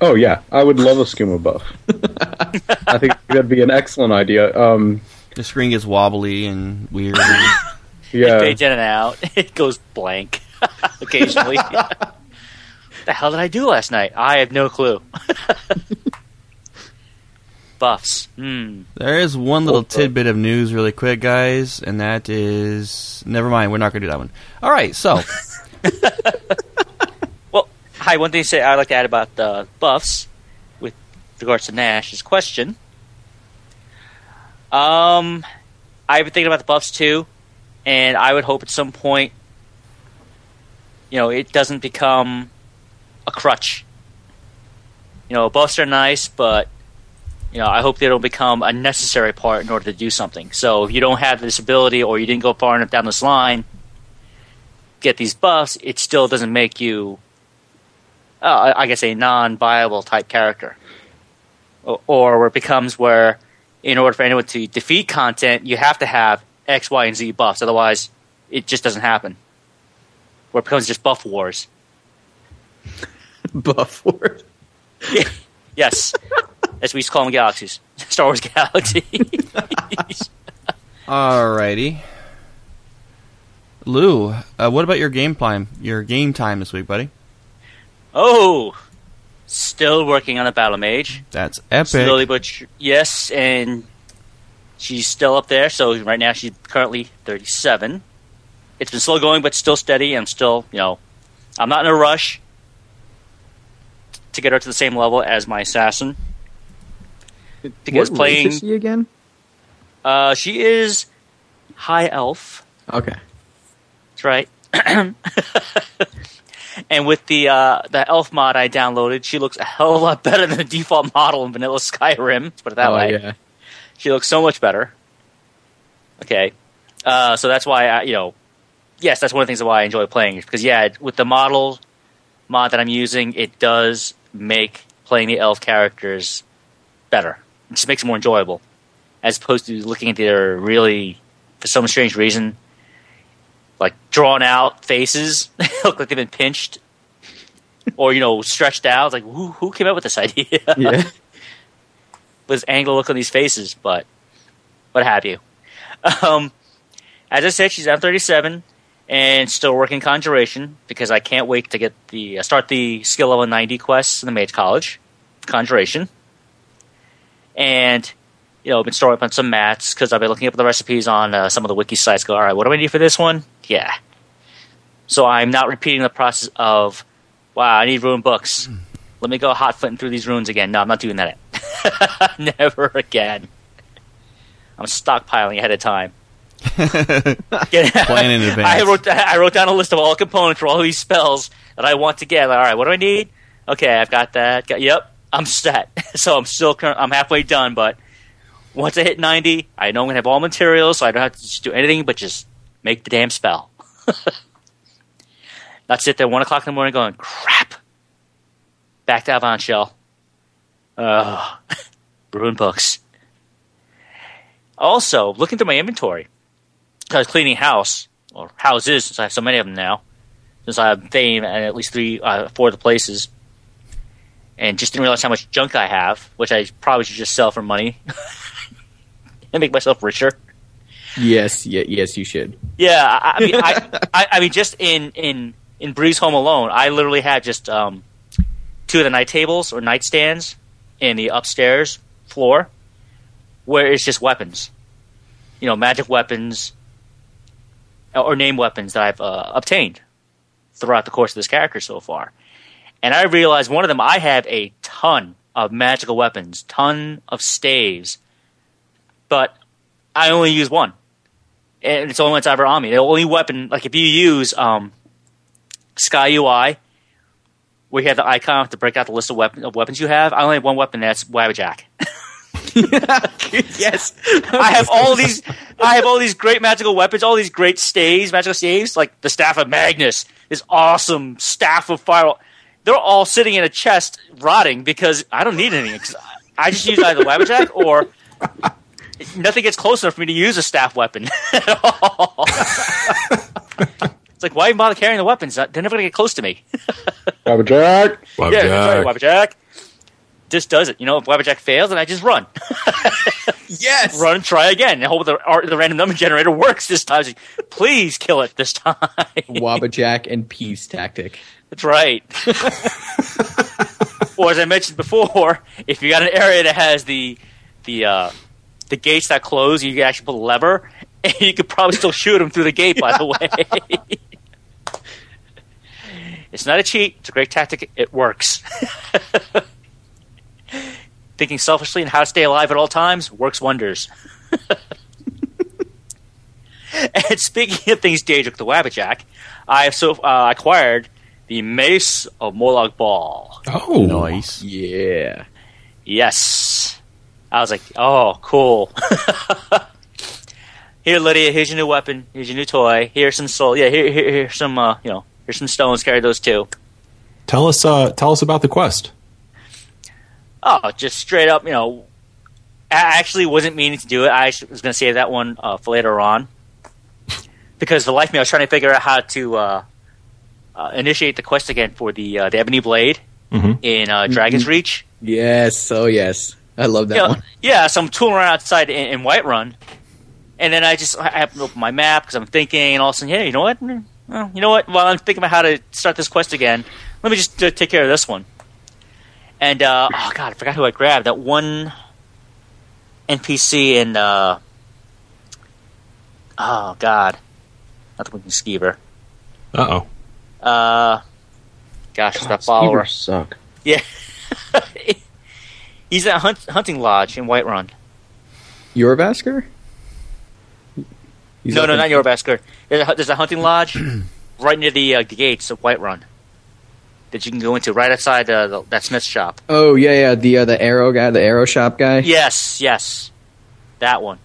Oh yeah, I would love a skooma buff. I think that'd be an excellent idea. Um, The screen gets wobbly and weird. yeah, Page in and out. It goes blank occasionally. the hell did I do last night? I have no clue. Buffs. Hmm. there is one little tidbit of news, really quick, guys, and that is never mind. We're not going to do that one. All right, so Well, hi. One thing to say I'd like to add about the buffs with regards to Nash's question. Um, I've been thinking about the buffs too, and I would hope at some point, you know, it doesn't become a crutch. You know, buffs are nice, but you know, I hope they don't become a necessary part in order to do something. So if you don't have this ability or you didn't go far enough down this line, get these buffs, it still doesn't make you, uh, I guess, a non-viable type character. Or, or where it becomes where, in order for anyone to defeat content, you have to have X, Y, and Z buffs. Otherwise, it just doesn't happen. Where it becomes just buff wars. Buff wars. yes. As we used to call them galaxies. Star Wars galaxies. alrighty. Lou, uh, what about your game time? Your game time this week, buddy? oh! Still working on a battle mage. That's epic. Slowly but su- yes, and she's still up there. So right now she's currently 37. It's been slow going, but still steady. I'm still, you know, I'm not in a rush to get her to the same level as my assassin. Because what playing, is she again? uh, she is high elf. Okay. That's right. and with the uh, the elf mod I downloaded, she looks a hell of a lot better than the default model in Vanilla Skyrim. Let's put it that oh way. yeah. She looks so much better. Okay, uh, so that's why I, you know, yes, that's one of the things why I enjoy playing because yeah, with the model mod that I'm using, it does make playing the elf characters better. It just makes it more enjoyable, as opposed to looking at their really, for some strange reason, like drawn out faces look like they've been pinched or you know stretched out. It's like who who came up with this idea? Yeah. this angle look on these faces, but what have you. Um, as I said, she's at 37 and still working conjuration because I can't wait to get the uh, start the skill level 90 quests in the Mage College conjuration. And you know, I've been storing up on some mats because I've been looking up the recipes on uh, some of the wiki sites. Go, all right, what do I need for this one? Yeah. So I'm not repeating the process of, wow, I need rune books. Let me go hot footing through these runes again. No, I'm not doing that. Never again. I'm stockpiling ahead of time. Plan in advance. I wrote I wrote down a list of all components for all these spells that I want to get. Like, all right, what do I need? Okay, I've got that. Got, yep, I'm set. so I'm still I'm halfway done. But once I hit 90, I know I'm gonna have all materials, so I don't have to just do anything but just make the damn spell. Not sit there one o'clock in the morning going crap. Back to Avant Shell. Ugh. Ruin books. Also, looking through my inventory, I was cleaning house or houses since I have so many of them now. Since I have fame and at least three, uh, four of the places, and just didn't realize how much junk I have, which I probably should just sell for money and make myself richer. Yes. Yeah, yes, you should. Yeah, I, I mean, I, I, I mean, just in in in Breezehome alone, I literally had just um, two of the night tables or nightstands in the upstairs floor, where it's just weapons, you know, magic weapons or name weapons that I've uh, obtained throughout the course of this character so far. And I realized one of them, I have a ton of magical weapons, ton of staves, but I only use one and it's the only one that's ever on me. The only weapon, like if you use um, SkyUI, where you have the icon to break out the list of, weapon, of weapons you have, I only have one weapon. That's Wabbajack. yes. I have all these. I have all these great magical weapons, all these great staves, magical staves, like the staff of Magnus, this awesome staff of fire. They're all sitting in a chest, rotting because I don't need anything. 'cause I just use either Wabbajack or nothing gets close enough for me to use a staff weapon at all. it's like, why even bother carrying the weapons? Uh, they're never going to get close to me. Wabbajack. Yeah, that's right, Wabbajack. Just does it. You know, if Wabbajack fails, then I just run. Yes. run and try again. And hope the, or the random number generator works this time. Like, Please kill it this time. Wabbajack and peace tactic. That's right. or as I mentioned before, if you got an area that has the the uh, the gates that close, you can actually pull a lever, and you could probably still shoot them through the gate. By the way, it's not a cheat; it's a great tactic. It works. Thinking selfishly and how to stay alive at all times works wonders. and speaking of things Daedric the Wabbajack, I have so uh, acquired the Mace of Molag Bal. Oh, Nice. Yeah. Yes. I was like, oh, cool. here, Lydia, here's your new weapon. Here's your new toy. Here's some soul. Yeah, here, here here's some, uh, you know, here's some stones. Carry those too. Tell us, uh, tell us about the quest. Oh, just straight up, you know. I actually wasn't meaning to do it. I was going to save that one uh, for later on. Because for the life of me, I was trying to figure out how to uh, initiate the quest again for the uh, the Ebony Blade Mhm. in uh, Dragon's Reach. Yes. Oh, yes. I love that yeah, one. yeah, so I'm tooling around outside in, in Whiterun, and then I just I happen to open my map because I'm thinking, and all of a sudden, hey, you know what? Well, you know what? While I'm thinking about how to start this quest again, let me just uh, take care of this one. And uh, oh god, I forgot who I grabbed. That one NPC in uh, Oh God, not the Winking Skeever. Uh oh. Uh, gosh, it's that follower. Skeevers suck. Yeah, he's at hunt, hunting lodge in Whiterun. Jorrvaskr? He's no, up no, in- not Jorrvaskr. There's a, there's a hunting lodge right near the, uh, gates of Whiterun that you can go into right outside uh, the, that Smith shop. Oh yeah, yeah. The uh, the arrow guy, the arrow shop guy. Yes, yes, that one.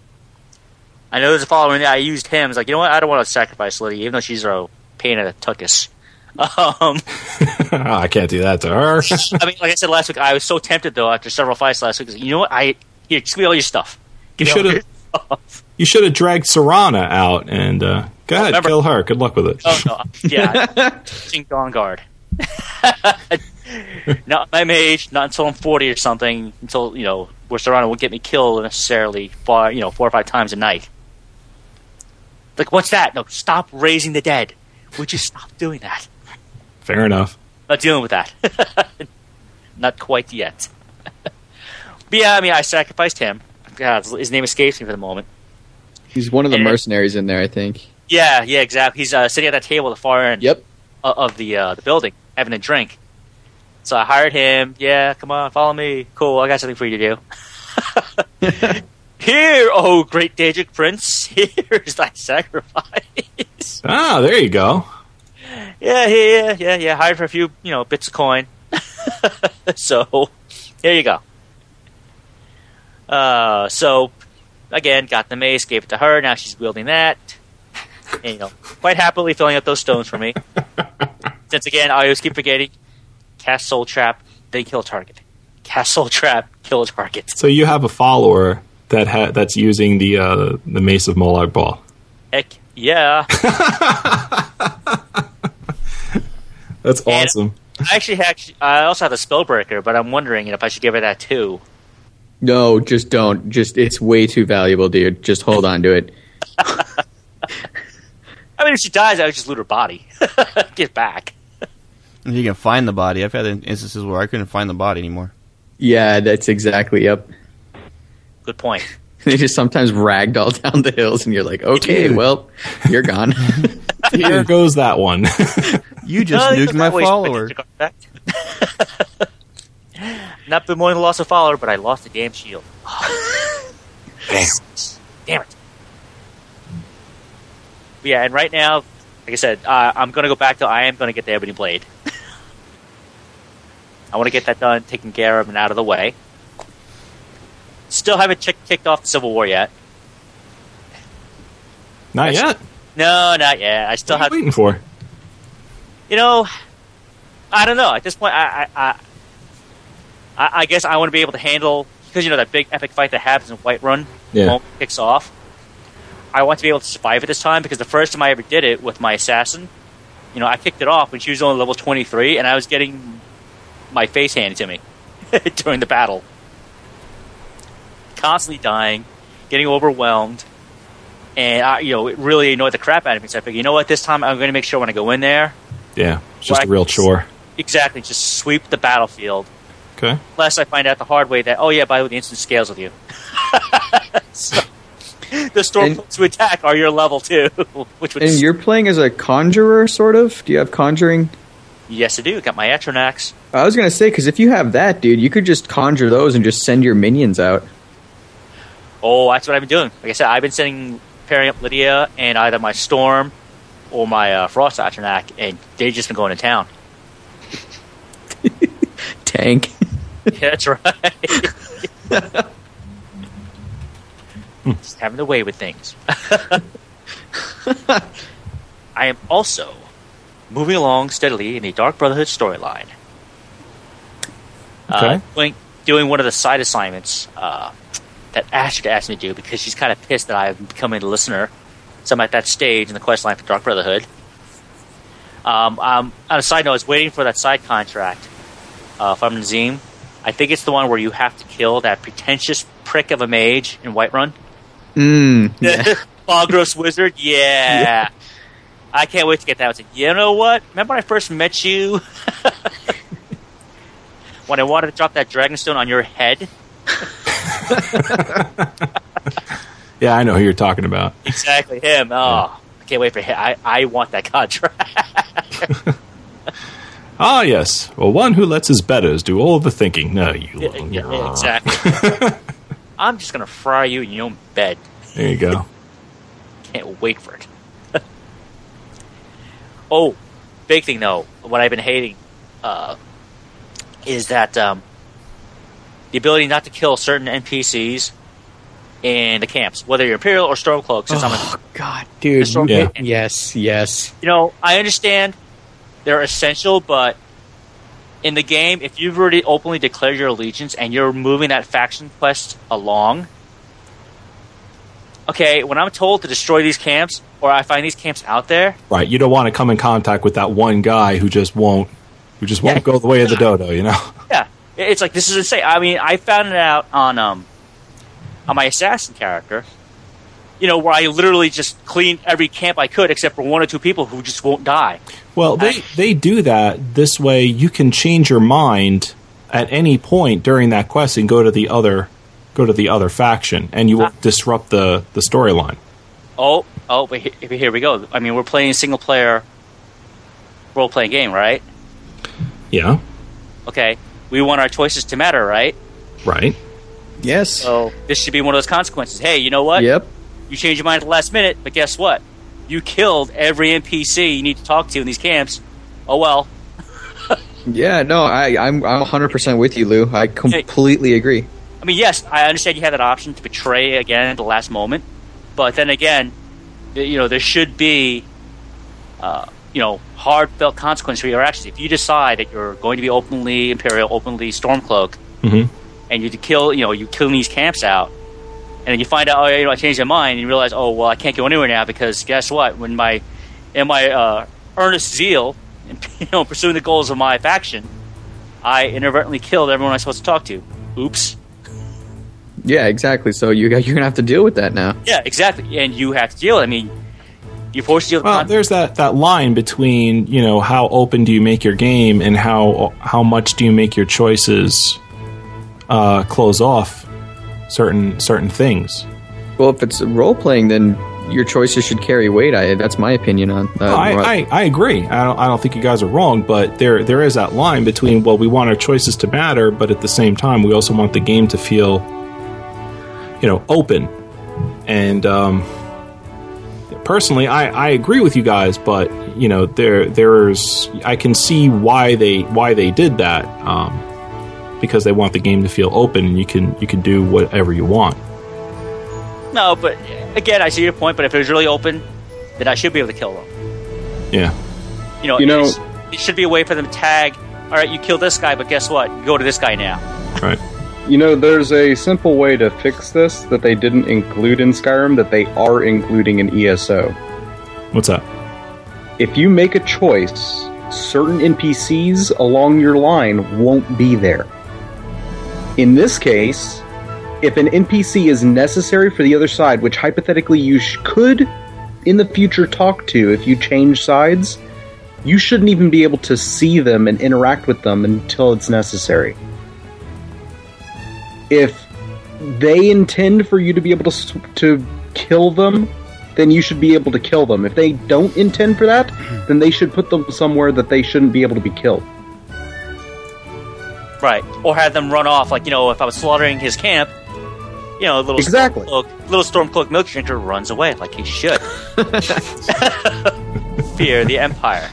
I know there's a follower in there. I used him. It's like, you know what? I don't want to sacrifice Lydia, even though she's a pain in the tuckus. Um, I can't do that to her. I mean, like I said last week, I was so tempted though after several fights last week. You know what? I here, give me all your stuff. You Give all should have. You should have dragged Serana out and uh, go ahead, remember- kill her. Good luck with it. Oh no, yeah, on guard. not my mage, not until I'm 40 or something. Until you know, where Serana won't get me killed necessarily. Far, you know, four or five times a night. Like, what's that? No, stop raising the dead. Would you stop doing that? Fair enough. Not dealing with that. Not quite yet. but yeah, I mean, I sacrificed him. God, his name escapes me for the moment. He's one of the And- mercenaries in there, I think. Yeah, yeah, exactly. He's uh, sitting at that table at the far end Yep. o- of the uh, the building, having a drink. So I hired him. Yeah, come on, follow me. Cool, I got something for you to do. Here, oh great Daedric Prince, here's thy sacrifice. Ah, there you go. Yeah, yeah, yeah, yeah, yeah. Hired for a few, you know, bits of coin. so, there you go. Uh, so, again, got the mace, gave it to her. Now she's wielding that. And, you know, quite happily filling up those stones for me. Since again, I always keep forgetting: cast soul trap, then kill a target. Cast soul trap, kill a target. So you have a follower that ha- that's using the uh, the Mace of Molag Bal. Heck yeah! That's And- awesome. I actually, actually, I also have a spellbreaker, but I'm wondering if I should give her that too. No, just don't. Just it's way too valuable, dude. Just hold on to it. I mean, if she dies, I would just loot her body. Get back. If you can find the body, I've had instances where I couldn't find the body anymore. Yeah, that's exactly. Yep. Good point. They just sometimes ragdoll down the hills, and you're like, okay, well, you're gone. Here goes that one. You just No, nuked my follower. Not been more than the loss of follower, but I lost the damn shield. Damn. Damn it. But yeah, and right now, like I said, uh, I'm going to go back to I am going to get the Ebony Blade. I want to get that done, taken care of, and out of the way. Still haven't chick- kicked off the Civil War yet. Not yet. No, not yet. I still What are have you waiting for? you know, I don't know. At this point, I, I, I, I guess I want to be able to handle because you know that big epic fight that happens in Whiterun Yeah. kicks off. I want to be able to survive it this time because the first time I ever did it with my assassin, you know, I kicked it off when she was only level twenty three, and I was getting my face handed to me during the battle, constantly dying, getting overwhelmed. And I, you know, it really annoyed the crap out of me. So I figured, you know what? This time I'm going to make sure when I go in there, Yeah, it's just a real chore. exactly, just sweep the battlefield. Okay. Lest I find out the hard way that, oh yeah, by the way, the instant scales with you. so, the storm And- to attack are your level too, which would and you're playing as a conjurer, sort of. Do you have conjuring? yes, I do. Got my Atronachs. I was gonna say because if you have that, dude, you could just conjure those and just send your minions out. Oh, that's what I've been doing. Like I said, I've been sending pairing up Lydia and either my Storm or my uh, Frost Atronachs, and they've just been going to town. Tank. Yeah, that's right. Just having the way with things. I am also moving along steadily in the Dark Brotherhood storyline. Uh, Okay. doing, doing one of the side assignments uh, that Astrid asked me to do because she's kind of pissed that I've become a listener. So I'm at that stage in the quest line for Dark Brotherhood. Um, um, on a side note, I was waiting for that side contract uh, from Nazir. I think it's the one where you have to kill that pretentious prick of a mage in Whiterun. Mmm. Yeah. Bogros Wizard, yeah. I can't wait to get that. I was like, you know what? Remember when I first met you? when I wanted to drop that Dragonstone on your head? Yeah, I know who you're talking about. Exactly him. Oh, I can't wait for him. I, I want that contract. Ah, yes. Well, one who lets his betters do all the thinking. No, you. Yeah, yeah, yeah, exactly. I'm just gonna fry you in your own bed. There you go. Can't wait for it. oh, big thing though. What I've been hating uh, is that um, the ability not to kill certain NPCs in the camps, whether you're Imperial or Stormcloak. Since I'm a Oh God, dude. Storm- you- Yes, yes. you know, I understand they're essential, but in the game, if you've already openly declared your allegiance and you're moving that faction quest along, okay, when I'm told to destroy these camps or I find these camps out there, Right. You don't want to come in contact with that one guy who just won't, who just won't Yeah. go the way of the dodo. You know. yeah, it- it's like this is insane. I mean, I found it out on um on my assassin character. You know, where I literally just cleaned every camp I could except for one or two people who just won't die. Well, they they do that this way. You can change your mind at any point during that quest and go to the other go to the other faction, and you won't disrupt the the storyline. Oh, oh, but here, here we go. I mean, we're playing a single player role playing game, right? Yeah. Okay, we want our choices to matter, right? Right. Yes. So this should be one of those consequences. Hey, you know what? Yep. You changed your mind at the last minute, but guess what? You killed every NPC you need to talk to in these camps. Oh well. Yeah, no, I, I'm I'm 100 percent with you, Lou. I completely agree. I mean, yes, I understand you have that option to betray again at the last moment, but then again, you know, there should be, uh, you know, heartfelt consequence for your actions. If you decide that you're going to be openly Imperial, openly Stormcloak, Mhm. and you kill, you know, you kill these camps out, and then you find out, oh, you know, I changed my mind, and you realize, oh, well, I can't go anywhere now because guess what? When my, in my uh, earnest zeal, in, you know, pursuing the goals of my faction, I inadvertently killed everyone I was supposed to talk to. Oops. Yeah, exactly. So you got- you're gonna have to deal with that now. Yeah, exactly. And you have to deal. I mean, you're forced to deal with Well, con- there's that, that line between you know how open do you make your game and how how much do you make your choices uh, close off certain certain things. Well, if it's role playing, then your choices should carry weight. I that's my opinion on. Uh, I, I, I agree. I don't, I don't think you guys are wrong, but there there is that line between well, we want our choices to matter, but at the same time, we also want the game to feel, you know, open. And um, personally, I, I agree with you guys, but you know, there there's I can see why they why they did that um, because they want the game to feel open, and you can you can do whatever you want. no, but again, I see your point. But if it was really open, then I should be able to kill them. Yeah. You know, You know- it should be a way for them to tag. All right, you kill this guy, but guess what? You go to this guy now. Right. You know, there's a simple way to fix this that they didn't include in Skyrim that they are including in ESO. What's that? If you make a choice, certain NPCs along your line won't be there. In this case, if an NPC is necessary for the other side, which hypothetically you sh- could in the future talk to if you change sides, you shouldn't even be able to see them and interact with them until it's necessary. If they intend for you to be able to to kill them, then you should be able to kill them. If they don't intend for that, then they should put them somewhere that they shouldn't be able to be killed. Right. Or have them run off. Like, you know, if I was slaughtering his camp, you know, a little Exactly. Stormcloak, little Stormcloak milk drinker runs away like he should. Fear the Empire.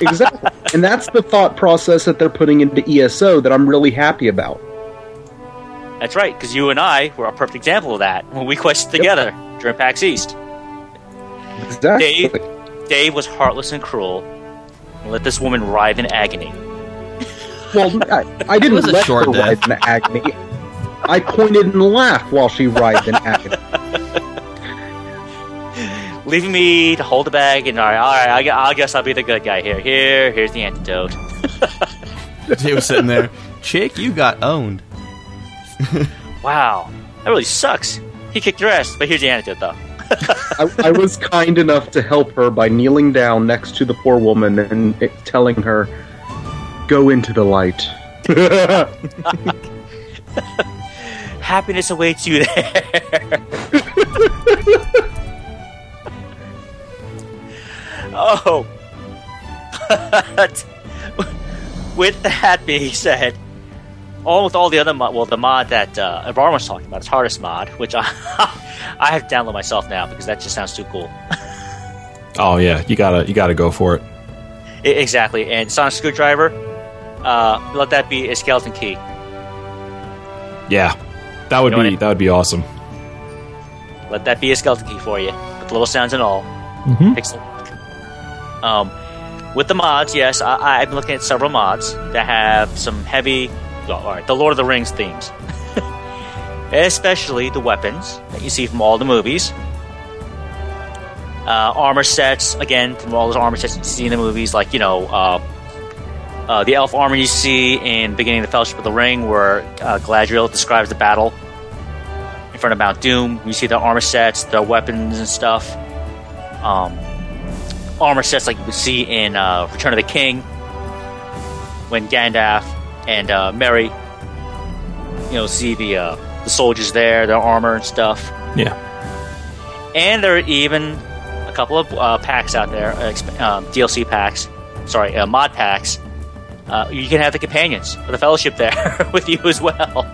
exactly. and that's the thought process that they're putting into ESO that I'm really happy about. That's right, because you and I were a perfect example of that when we quested together during PAX East. Exactly. Dave, Dave was heartless and cruel and let this woman writhe in agony. Well, I, I didn't was a let her death. writhe in agony. I pointed and laughed while she writhed in agony. Leaving me to hold the bag, and all right, all right I, I guess I'll be the good guy here. Here, here's the antidote. Dave was sitting there. Chick, you got owned. wow, that really sucks. He kicked your ass, but here's the anecdote, though. I, I, was kind enough to help her by kneeling down next to the poor woman and it, telling her, "Go into the light." Happiness awaits you there. oh. With that being said, all with all the other mod, well, the mod that uh, Ibarra was talking about, is TARDIS mod, which I I have to download myself now because that just sounds too cool. Oh yeah, you gotta you gotta go for it. I- exactly, and Sonic Screwdriver, uh, let that be a skeleton key. Yeah, that would You know be that would be awesome. Let that be a skeleton key for you, with little sounds and all. Mhm. Pixel. Um, with the mods, yes, I, I've been looking at several mods that have some heavy, well, all right, the Lord of the Rings themes, especially the weapons that you see from all the movies. Uh, armor sets, again, from all those armor sets you see in the movies, like you know, uh, uh, the elf armor you see in beginning of the Fellowship of the Ring, where uh, Galadriel describes the battle in front of Mount Doom. You see the armor sets, the weapons and stuff. Um, armor sets like you would see in uh, Return of the King when Gandalf and uh, Merry, you know, see the uh, the soldiers there, their armor and stuff. Yeah. And there are even a couple of uh, packs out there, uh, um, DLC packs, sorry, uh, mod packs. Uh, you can have the companions of the Fellowship there with you as well.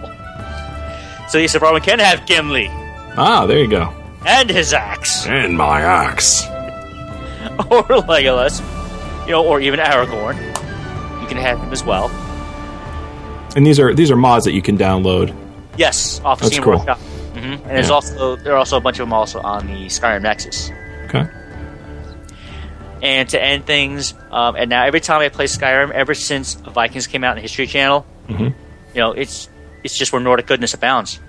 So yes, everyone can have Gimli Ah, there you go. and his axe, And my axe. or Legolas, you know, or even Aragorn. You can have him as well. And these are these are mods that you can download. Yes, off of That's Steam cool. Workshop. hmm And there's also there are also a bunch of them also on the Skyrim Nexus. Okay. And to end things, um, and now every time I play Skyrim, ever since Vikings came out in the History Channel, Mhm. you know, it's it's just where Nordic goodness abounds.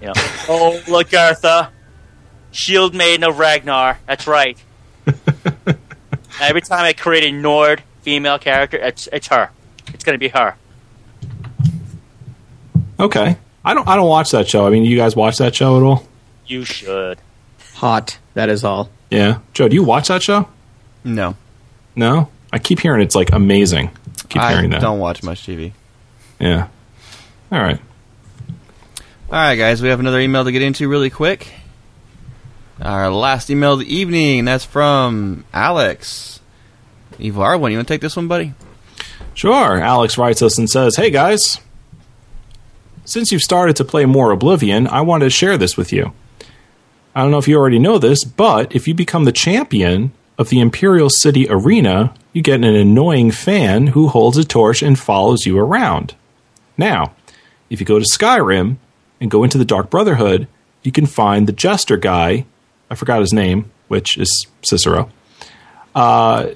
You know, oh look, Artha, Shield Maiden of Ragnar. That's right. every time I create a Nord female character, it's it's her. It's going to be her. Okay. I don't I don't watch that show. I mean, you guys watch that show at all? You should. Hot. That is all. Yeah. Joe, do you watch that show? No, No. I keep hearing it's like amazing. Keep I hearing that. don't watch much TV. Yeah. All right. All right, guys, we have another email to get into really quick. Our last email of the evening. That's from Alex. Ivar, one, you want to take this one, buddy? Sure. Alex writes us and says, Hey guys, since you've started to play more Oblivion, I wanted to share this with you. I don't know if you already know this, but if you become the champion of the Imperial City Arena, you get an annoying fan who holds a torch and follows you around. Now, if you go to Skyrim and go into the Dark Brotherhood, you can find the jester guy. I forgot his name, which is Cicero. Uh,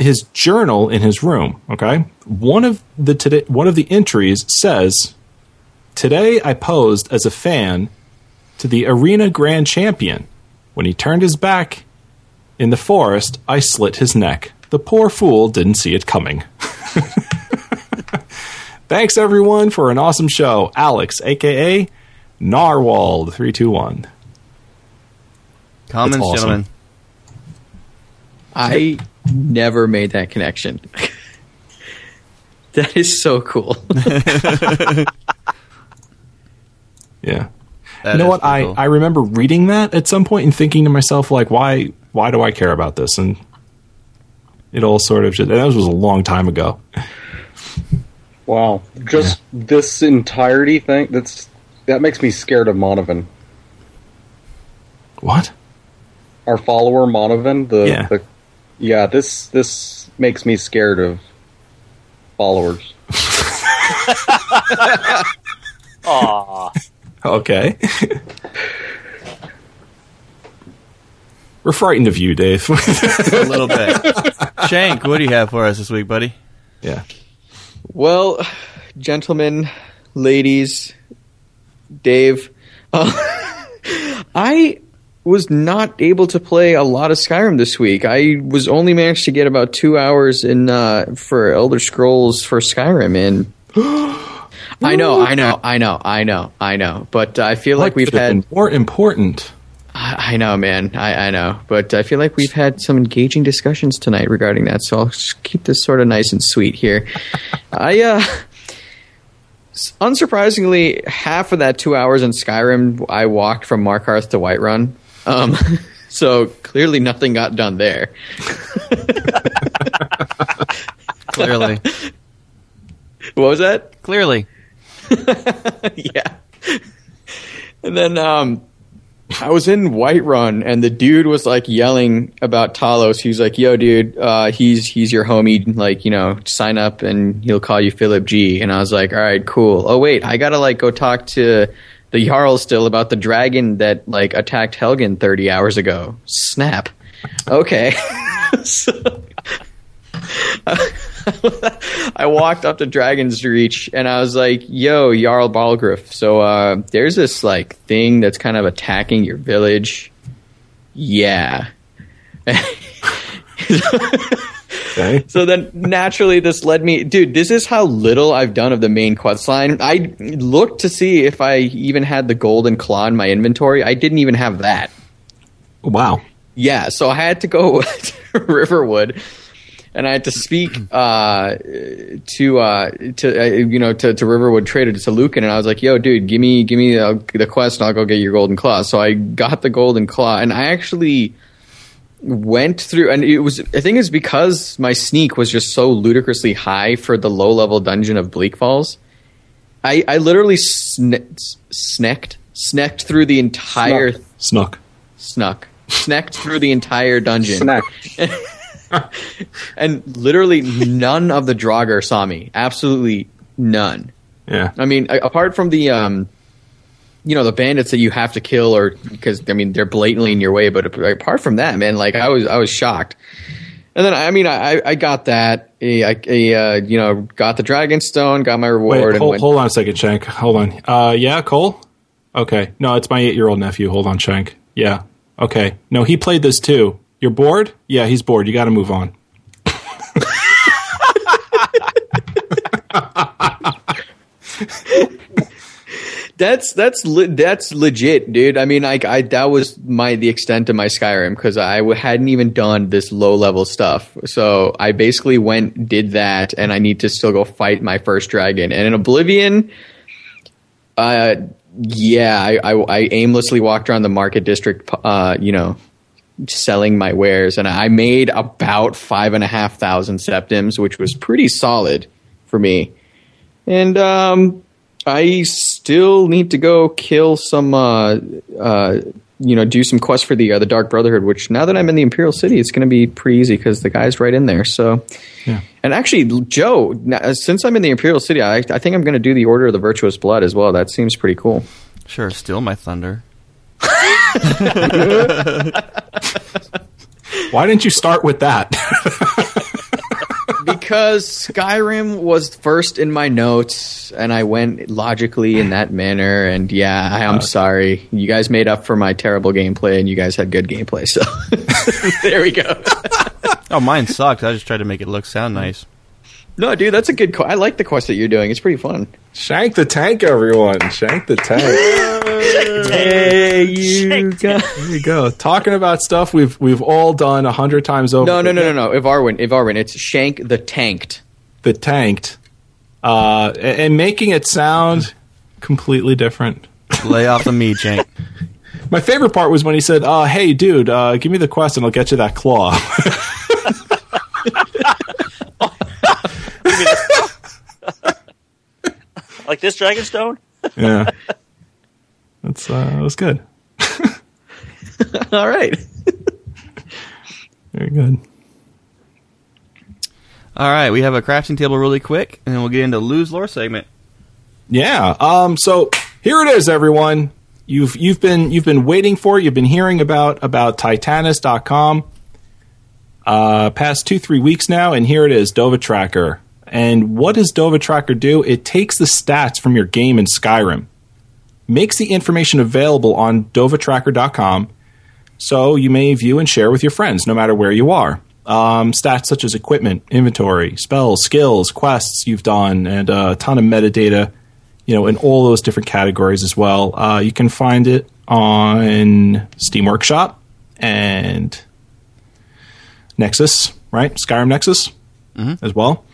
his journal in his room. Okay, one of the today one of the entries says, "Today I posed as a fan to the arena grand champion. When he turned his back in the forest, I slit his neck. The poor fool didn't see it coming." Thanks everyone for an awesome show, Alex, aka Narwhal three two one. Comments, awesome. gentlemen. I never made that connection. that is so cool. Yeah. That you know what? I, cool. I remember reading that at some point and thinking to myself, like, why why do I care about this? And it all sort of just, that was a long time ago. Wow, just this entirety thing that's that makes me scared of Monovan. What? Our follower Monovan, the Yeah. the yeah, this this makes me scared of followers. Aw. Okay. We're frightened of you, Dave. a little bit. Shank, what do you have for us this week, buddy? Yeah. Well, gentlemen, ladies, Dave, uh, I was not able to play a lot of Skyrim this week. I was only managed to get about two hours in uh, for Elder Scrolls for Skyrim, and I know, I know, I know, I know, I know. But I feel like What we've had more important. I I know, man. I, I know, but I feel like we've had some engaging discussions tonight regarding that. So I'll just keep this sort of nice and sweet here. I, uh, unsurprisingly, half of that two hours in Skyrim, I walked from Markarth to Whiterun. Um, so clearly nothing got done there. Clearly. What was that? Clearly. yeah. And then um, I was in Whiterun, and the dude was like yelling about Talos. He was like, "Yo, dude, uh, he's he's your homie. Like, you know, sign up, and he'll call you Philip G." And I was like, "All right, cool. Oh wait, I gotta like go talk to the Jarl still about the dragon that like attacked Helgen thirty hours ago. Snap. Okay." so, I walked up to Dragon's Reach and I was like, "Yo, Jarl Balgruuf. So uh, there's this like thing that's kind of attacking your village. Yeah." Okay. So then naturally this led me dude, this is how little I've done of the main quest line. I looked to see if I even had the golden claw in my inventory. I didn't even have that. Wow. Yeah, so I had to go to Riverwood, and I had to speak uh, to uh, to uh, you know to, to Riverwood Trader to Lucan, and I was like, "Yo, dude, give me give me the, the quest, and I'll go get your golden claw." So I got the golden claw, and I actually went through, and it was I think it's because my sneak was just so ludicrously high for the low level dungeon of Bleak Falls. I I literally sne- snecked snecked through the entire Snuck. snuck snecked through the entire dungeon. and literally none of the Draugr saw me. Absolutely none. Yeah. I mean, apart from the, um, you know, the bandits that you have to kill, or because I mean they're blatantly in your way. But apart from that, man, like I was, I was shocked. And then I mean, I, I got that. I, I uh, you know, got the dragon stone, got my reward, Wait, hold, hold on a second, Shank. Hold on. Uh, yeah, Cole? Okay. No, it's my eight year old nephew. Hold on, Shank. Yeah. Okay. No, he played this too. You're bored? Yeah, he's bored. You got to move on. That's that's le- that's legit, dude. I mean, like I that was my the extent of my Skyrim because I w- hadn't even done this low level stuff. So I basically went did that, and I need to still go fight my first dragon. And in Oblivion, uh, yeah, I, I, I aimlessly walked around the market district, uh, you know, selling my wares, and I made about five and a half thousand septims, which was pretty solid for me. And um, I still need to go kill some, uh, uh, you know, do some quests for the uh, the Dark Brotherhood. Which now that I'm in the Imperial City, it's going to be pretty easy because the guy's right in there. So, Yeah. and actually, Joe, now, since I'm in the Imperial City, I, I think I'm going to do the Order of the Virtuous Blood as well. That seems pretty cool. Sure, steal my thunder. Why didn't you start with that? because Skyrim was first in my notes, and I went logically in that manner. And yeah, I, I'm uh. sorry. You guys made up for my terrible gameplay, and you guys had good gameplay. So there we go. Oh, mine sucked. I just tried to make it look sound nice. No, dude, that's a good. Qu- I like the quest that you're doing. It's pretty fun. Shank the tank, everyone. Shank the tank. Hey, you guys. There you go. Talking about stuff we've we've all done a hundred times over. No, no, no, no, no. Ivarwin, Ivarwin. It's Shank the Tanked. The tanked, uh, and and making it sound completely different. Lay off the meat, Jank. My favorite part was when he said, uh, "Hey, dude, uh, give me the quest and I'll get you that claw." Like this Dragonstone? yeah, that's uh, that was good. All right. Very good. All right, we have a crafting table really quick, and then we'll get into lose lore segment. Yeah. Um. So here it is, everyone. You've you've been you've been waiting for. it. You've been hearing about about Titanus.com. Uh, past two three weeks now, and here it is, Dova Tracker. And what does Dova Tracker do? It takes the stats from your game in Skyrim, makes the information available on DovaTracker.com, so you may view and share with your friends, no matter where you are. Um, stats such as equipment, inventory, spells, skills, quests you've done, and a ton of metadata, you know, in all those different categories as well. Uh, you can find it on Steam Workshop and Nexus, right? Skyrim Nexus as well.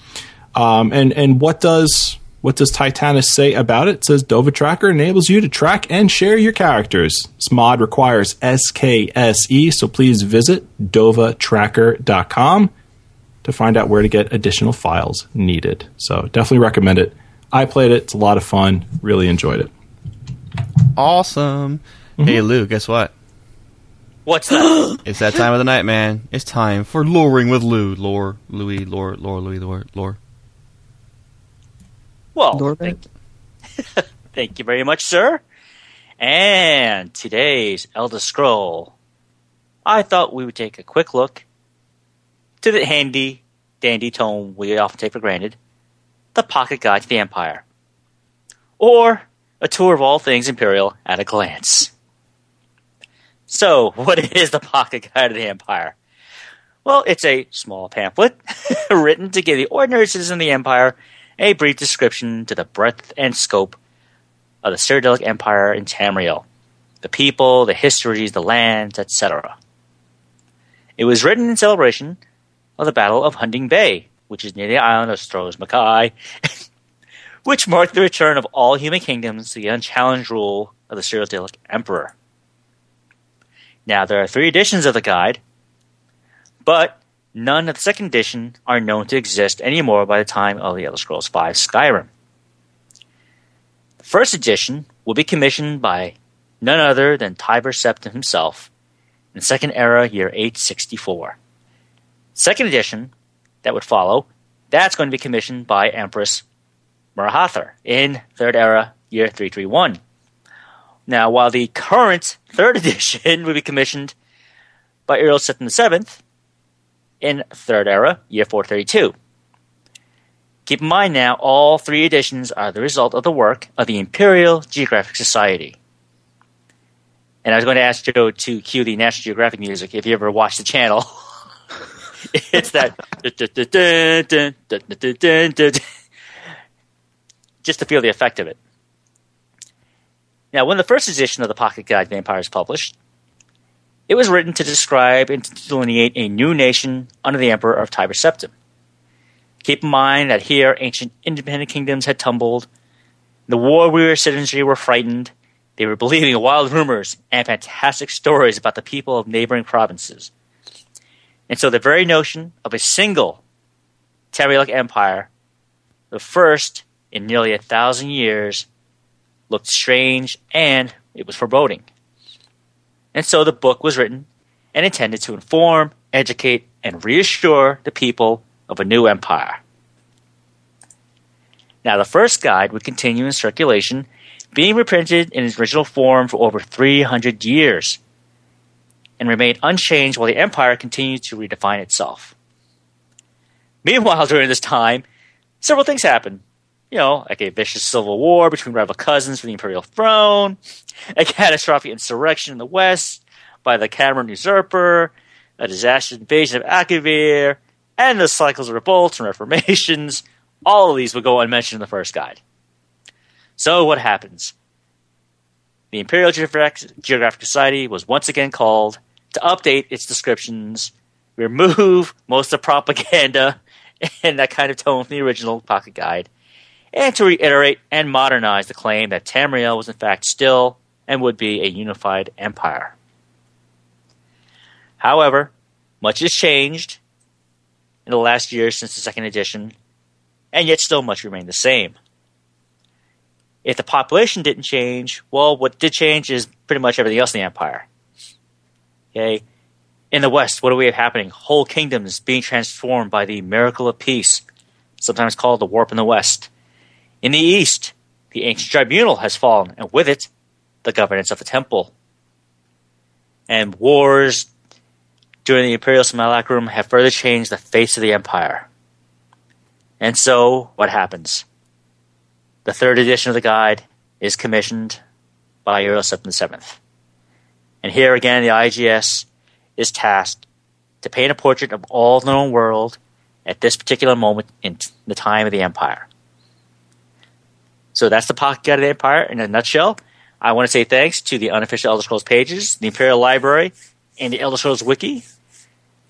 Um, and and what does What does Titanus say about it? It says Dova Tracker enables you to track and share your characters. This mod requires SKSE, so please visit dovatracker.com to find out where to get additional files needed. So definitely recommend it. I played it. It's a lot of fun. Really enjoyed it. Awesome. Hey, Lou, guess what? What's that? It's that time of the night, man. It's time for luring with Lou. Lore, Louis, lore, lore, Louis, lore, lore. Well, thank, thank you very much, sir. And today's Elder Scroll, I thought we would take a quick look to the handy dandy tome we often take for granted, the Pocket Guide to the Empire, or a tour of all things Imperial at a glance. So, what is the Pocket Guide to the Empire? Well, it's a small pamphlet written to give the ordinary citizen of the Empire a brief description to the breadth and scope of the Cyrodiilic Empire in Tamriel, the people, the histories, the lands, etc. It was written in celebration of the Battle of Hunding Bay, which is near the island of Stros M'Kai, which marked the return of all human kingdoms to the unchallenged rule of the Cyrodiilic Emperor. Now, there are three editions of the guide, but none of the second edition are known to exist anymore by the time of the Elder Scrolls V Skyrim. The first edition will be commissioned by none other than Tiber Septim himself in Second Era, year 864. Second edition, that would follow, that's going to be commissioned by Empress Morihatha in Third Era, year 331. Now, while the current third edition will be commissioned by Uriel Septim VII in Third Era, year 432. Keep in mind now, all three editions are the result of the work of the Imperial Geographic Society. And I was going to ask Joe to cue the National Geographic music if you ever watch the channel. it's that. Just to feel the effect of it. Now, when the first edition of the Pocket Guide to Empire published, it was written to describe and to delineate a new nation under the Emperor of Tiber Septim. Keep in mind that here ancient independent kingdoms had tumbled, the war-weary citizenry were frightened, they were believing wild rumors and fantastic stories about the people of neighboring provinces. And so the very notion of a single Tamrielic empire, the first in nearly a thousand years, looked strange and it was foreboding. And so the book was written and intended to inform, educate, and reassure the people of a new empire. Now, the first guide would continue in circulation, being reprinted in its original form for over 300 years, and remained unchanged while the empire continued to redefine itself. Meanwhile, during this time, several things happened you know, like a vicious civil war between rival cousins for the imperial throne, a catastrophic insurrection in the west by the Camoran usurper, a disastrous invasion of Akavir, and the cycles of revolts and reformations. All of these would go unmentioned in the first guide. So what happens? The Imperial Geographic Society was once again called to update its descriptions, remove most of the propaganda and that kind of tone from the original pocket guide, and to reiterate and modernize the claim that Tamriel was in fact still and would be a unified empire. However, much has changed in the last year since the second edition, and yet still much remained the same. If the population didn't change, well, what did change is pretty much everything else in the empire. Okay? In the West, what do we have happening? Whole kingdoms being transformed by the miracle of peace, sometimes called the warp in the West. In the east, the ancient tribunal has fallen, and with it, the governance of the temple. And wars during the imperial simulacrum have further changed the face of the empire. And so, what happens? The third edition of the guide is commissioned by Septim VII. And here again, the IGS is tasked to paint a portrait of all the known world at this particular moment in the time of the empire. So that's the Pocket Guide the Empire in a nutshell. I want to say thanks to the unofficial Elder Scrolls pages, the Imperial Library, and the Elder Scrolls Wiki.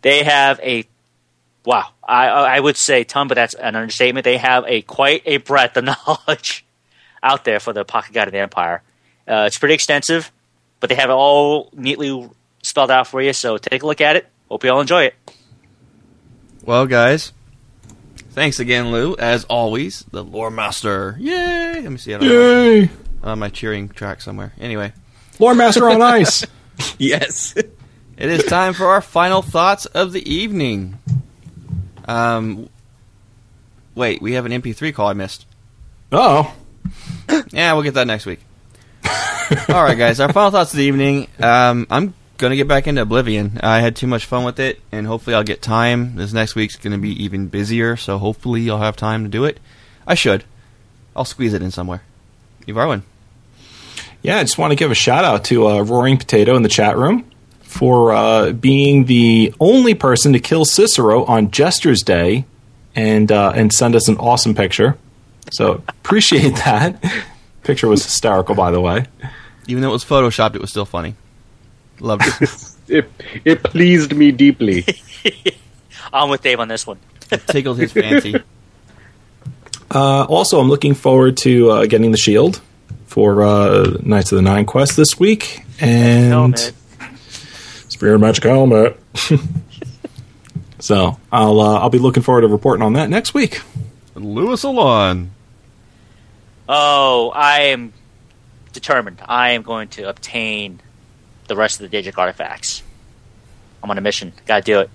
They have a wow, I I would say ton, but that's an understatement. They have a quite a breadth of knowledge out there for the Pocket Guide of the Empire. Uh, it's pretty extensive, but they have it all neatly spelled out for you. So take a look at it. Hope you all enjoy it. Well, guys, thanks again, Lou. As always, the lore master. Yay! Let me see. I know. Yay! I have my cheering track somewhere. Anyway, Lore Master on Ice. yes. it is time for our final thoughts of the evening. Um, wait, we have an MP3 call I missed. Oh, Yeah, we'll get that next week. All right, guys. Our final thoughts of the evening. Um, I'm gonna get back into Oblivion. I had too much fun with it, and hopefully I'll get time. This next week's gonna be even busier, so hopefully I'll have time to do it. I should. I'll squeeze it in somewhere. Evarwyn. Yeah, I just want to give a shout out to uh, Roaring Potato in the chat room for uh, being the only person to kill Cicero on Jester's Day and uh, and send us an awesome picture. So appreciate that. Picture was hysterical, by the way. Even though it was photoshopped, it was still funny. Loved it. It, it pleased me deeply. I'm with Dave on this one. it tickled his fancy. Uh, also, I'm looking forward to uh, getting the shield for uh, Knights of the Nine quest this week and Helmet. Spirit Magic Helmet. so I'll uh, I'll be looking forward to reporting on that next week. Lewis Alon. Oh, I am determined. I am going to obtain the rest of the Daedric artifacts. I'm on a mission. Gotta do it.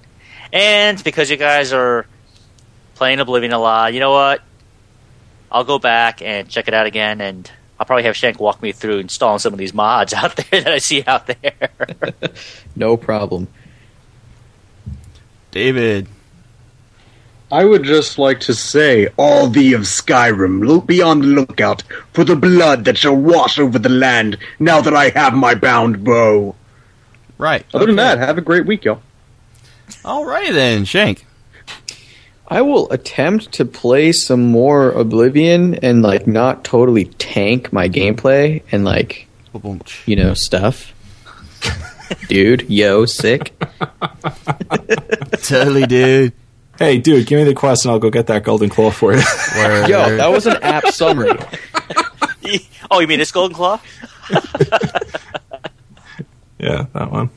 And because you guys are playing Oblivion a lot, you know what? I'll go back and check it out again, and I'll probably have Shank walk me through installing some of these mods out there that I see out there. No problem. David. I would just like to say, all thee of Skyrim, look be on the lookout for the blood that shall wash over the land now that I have my bound bow. Right. Other than that, have a great week, y'all. Alrighty then, Shank. I will attempt to play some more Oblivion and like not totally tank my gameplay and like you know stuff. Dude, yo, sick. totally, dude. Hey, dude, give me the quest and I'll go get that golden claw for you. Word. Yo, that was an app summary. oh, you mean this Golden Claw? yeah, that one.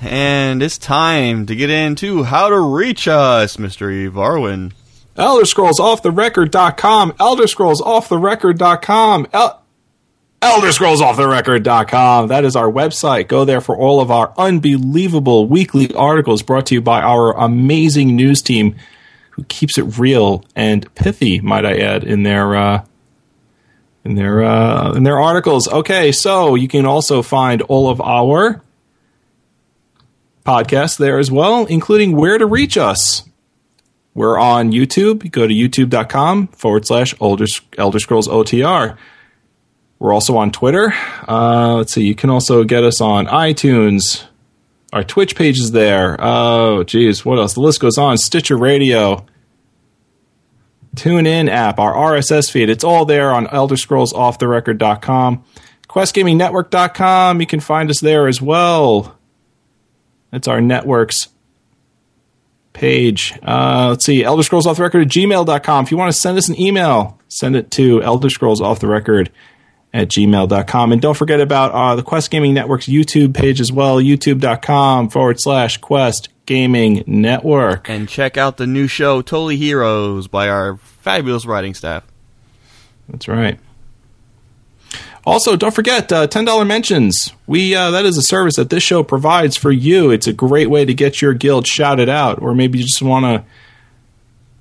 And it's time to get into how to reach us, Mr. Varwin. Elder Scrolls off the record.com. Elder Scrolls off the record.com. El- Elder Scrolls off the record.com. That is our website. Go there for all of our unbelievable weekly articles brought to you by our amazing news team who keeps it real and pithy, might I add, in their, uh, in their, uh, in their articles. Okay. So you can also find all of our podcasts there as well, including where to reach us. We're on YouTube. Go to youtube.com forward slash Elder, Elder Scrolls OTR. We're also on Twitter. Uh, let's see. You can also get us on iTunes. Our Twitch page is there. Oh, geez. What else? The list goes on. Stitcher Radio. Tune in app, our RSS feed. It's all there on Elder Scrolls Off the elderscrollsofftherecord.com. QuestGamingNetwork.com. You can find us there as well. That's our network's page. Uh, let's see, Elder Scrolls Off the Record at gmail.com. If you want to send us an email, send it to Elder Scrolls Off the Record at gmail.com. And don't forget about uh, the Quest Gaming Network's YouTube page as well, youtube.com forward slash Quest Gaming Network. And check out the new show, Totally Heroes, by our fabulous writing staff. That's right. Also, don't forget uh, ten dollar mentions. We uh, that is a service that this show provides for you. It's a great way to get your guild shouted out, or maybe you just want to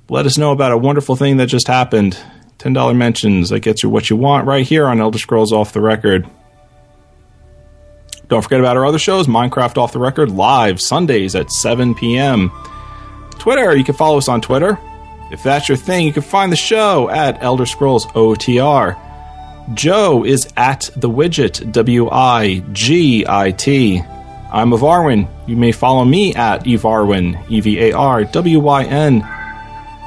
let us know about a wonderful thing that just happened. Ten dollar mentions that gets you what you want right here on Elder Scrolls Off the Record. Don't forget about our other shows, Minecraft Off the Record live Sundays at 7 p.m. Twitter, you can follow us on Twitter. If that's your thing, you can find the show at Elder Scrolls OTR. Joe is at the widget, W I G I T. I'm Evarwyn. You may follow me at Evarwyn, E V A R W Y N.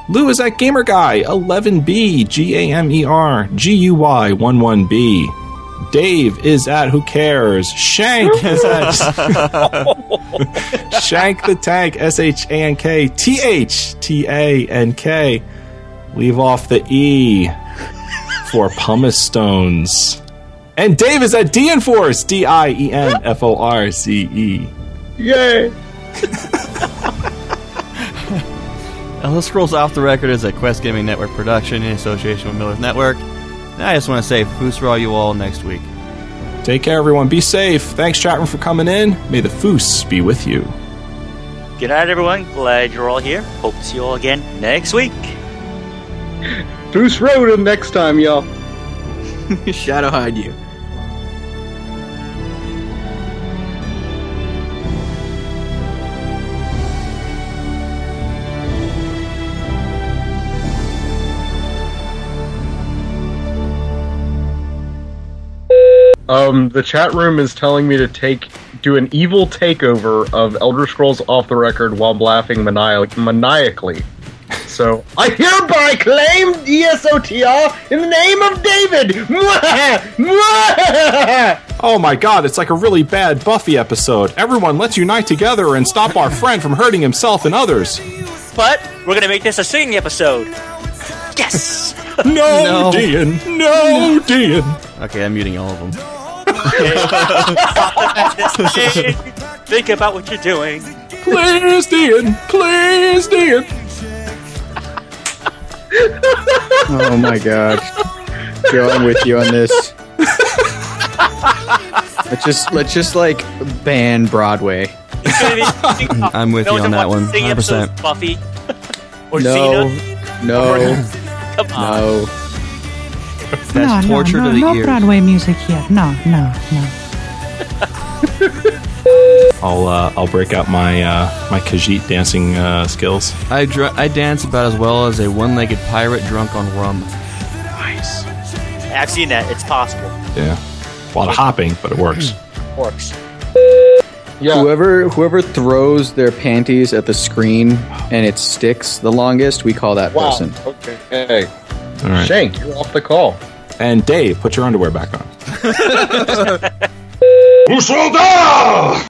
Lou is at Gamer Guy, 11B, G A M E R G U Y 11B. Dave is at Who Cares. Shank is at Shank the Tank. S H A N K T H T A N K. Leave off the E for pumice stones. And Dave is at D Force. D I E N F O R C E. Yay! Elder Scrolls Off the Record is a Quest Gaming Network production in association with Miller's Network. And I just want to say, Foos for all you all next week. Take care, everyone. Be safe. Thanks, chat room, for coming in. May the Foos be with you. Good night, everyone. Glad you're all here. Hope to see you all again next week. Foos Road in next time, y'all. Shadow hide you. Um, the chat room is telling me to take do an evil takeover of Elder Scrolls Off the Record while laughing maniac- maniacally. So I hereby claim ESOTR in the name of David. Oh my god, it's like a really bad Buffy episode. Everyone, let's unite together and stop our friend from hurting himself and others. But we're gonna make this a singing episode. Yes. No, No. Dean. No, Dean. Okay, I'm muting all of them. Think about what you're doing. Please, Dean. Please, Dean. Oh my god. Joe, I'm with you on this. let's just let's just like ban Broadway. I'm with you on that one. 100%. Buffy. Or No, Xena. no, Come on. no. That's no, torture no, no, to the no ears. Broadway music here. No, no, no. I'll uh, I'll break out my uh, my Khajiit dancing uh, skills. I, dr- I dance about as well as a one-legged pirate drunk on rum. Nice. I've seen that. It's possible. Yeah. A lot of hopping, but it works. Works. Yeah. Whoever whoever throws their panties at the screen and it sticks the longest, we call that Wow. person. Okay. Hey, All right. Shank, you're off the call. And Dave, put your underwear back on. Who sold out?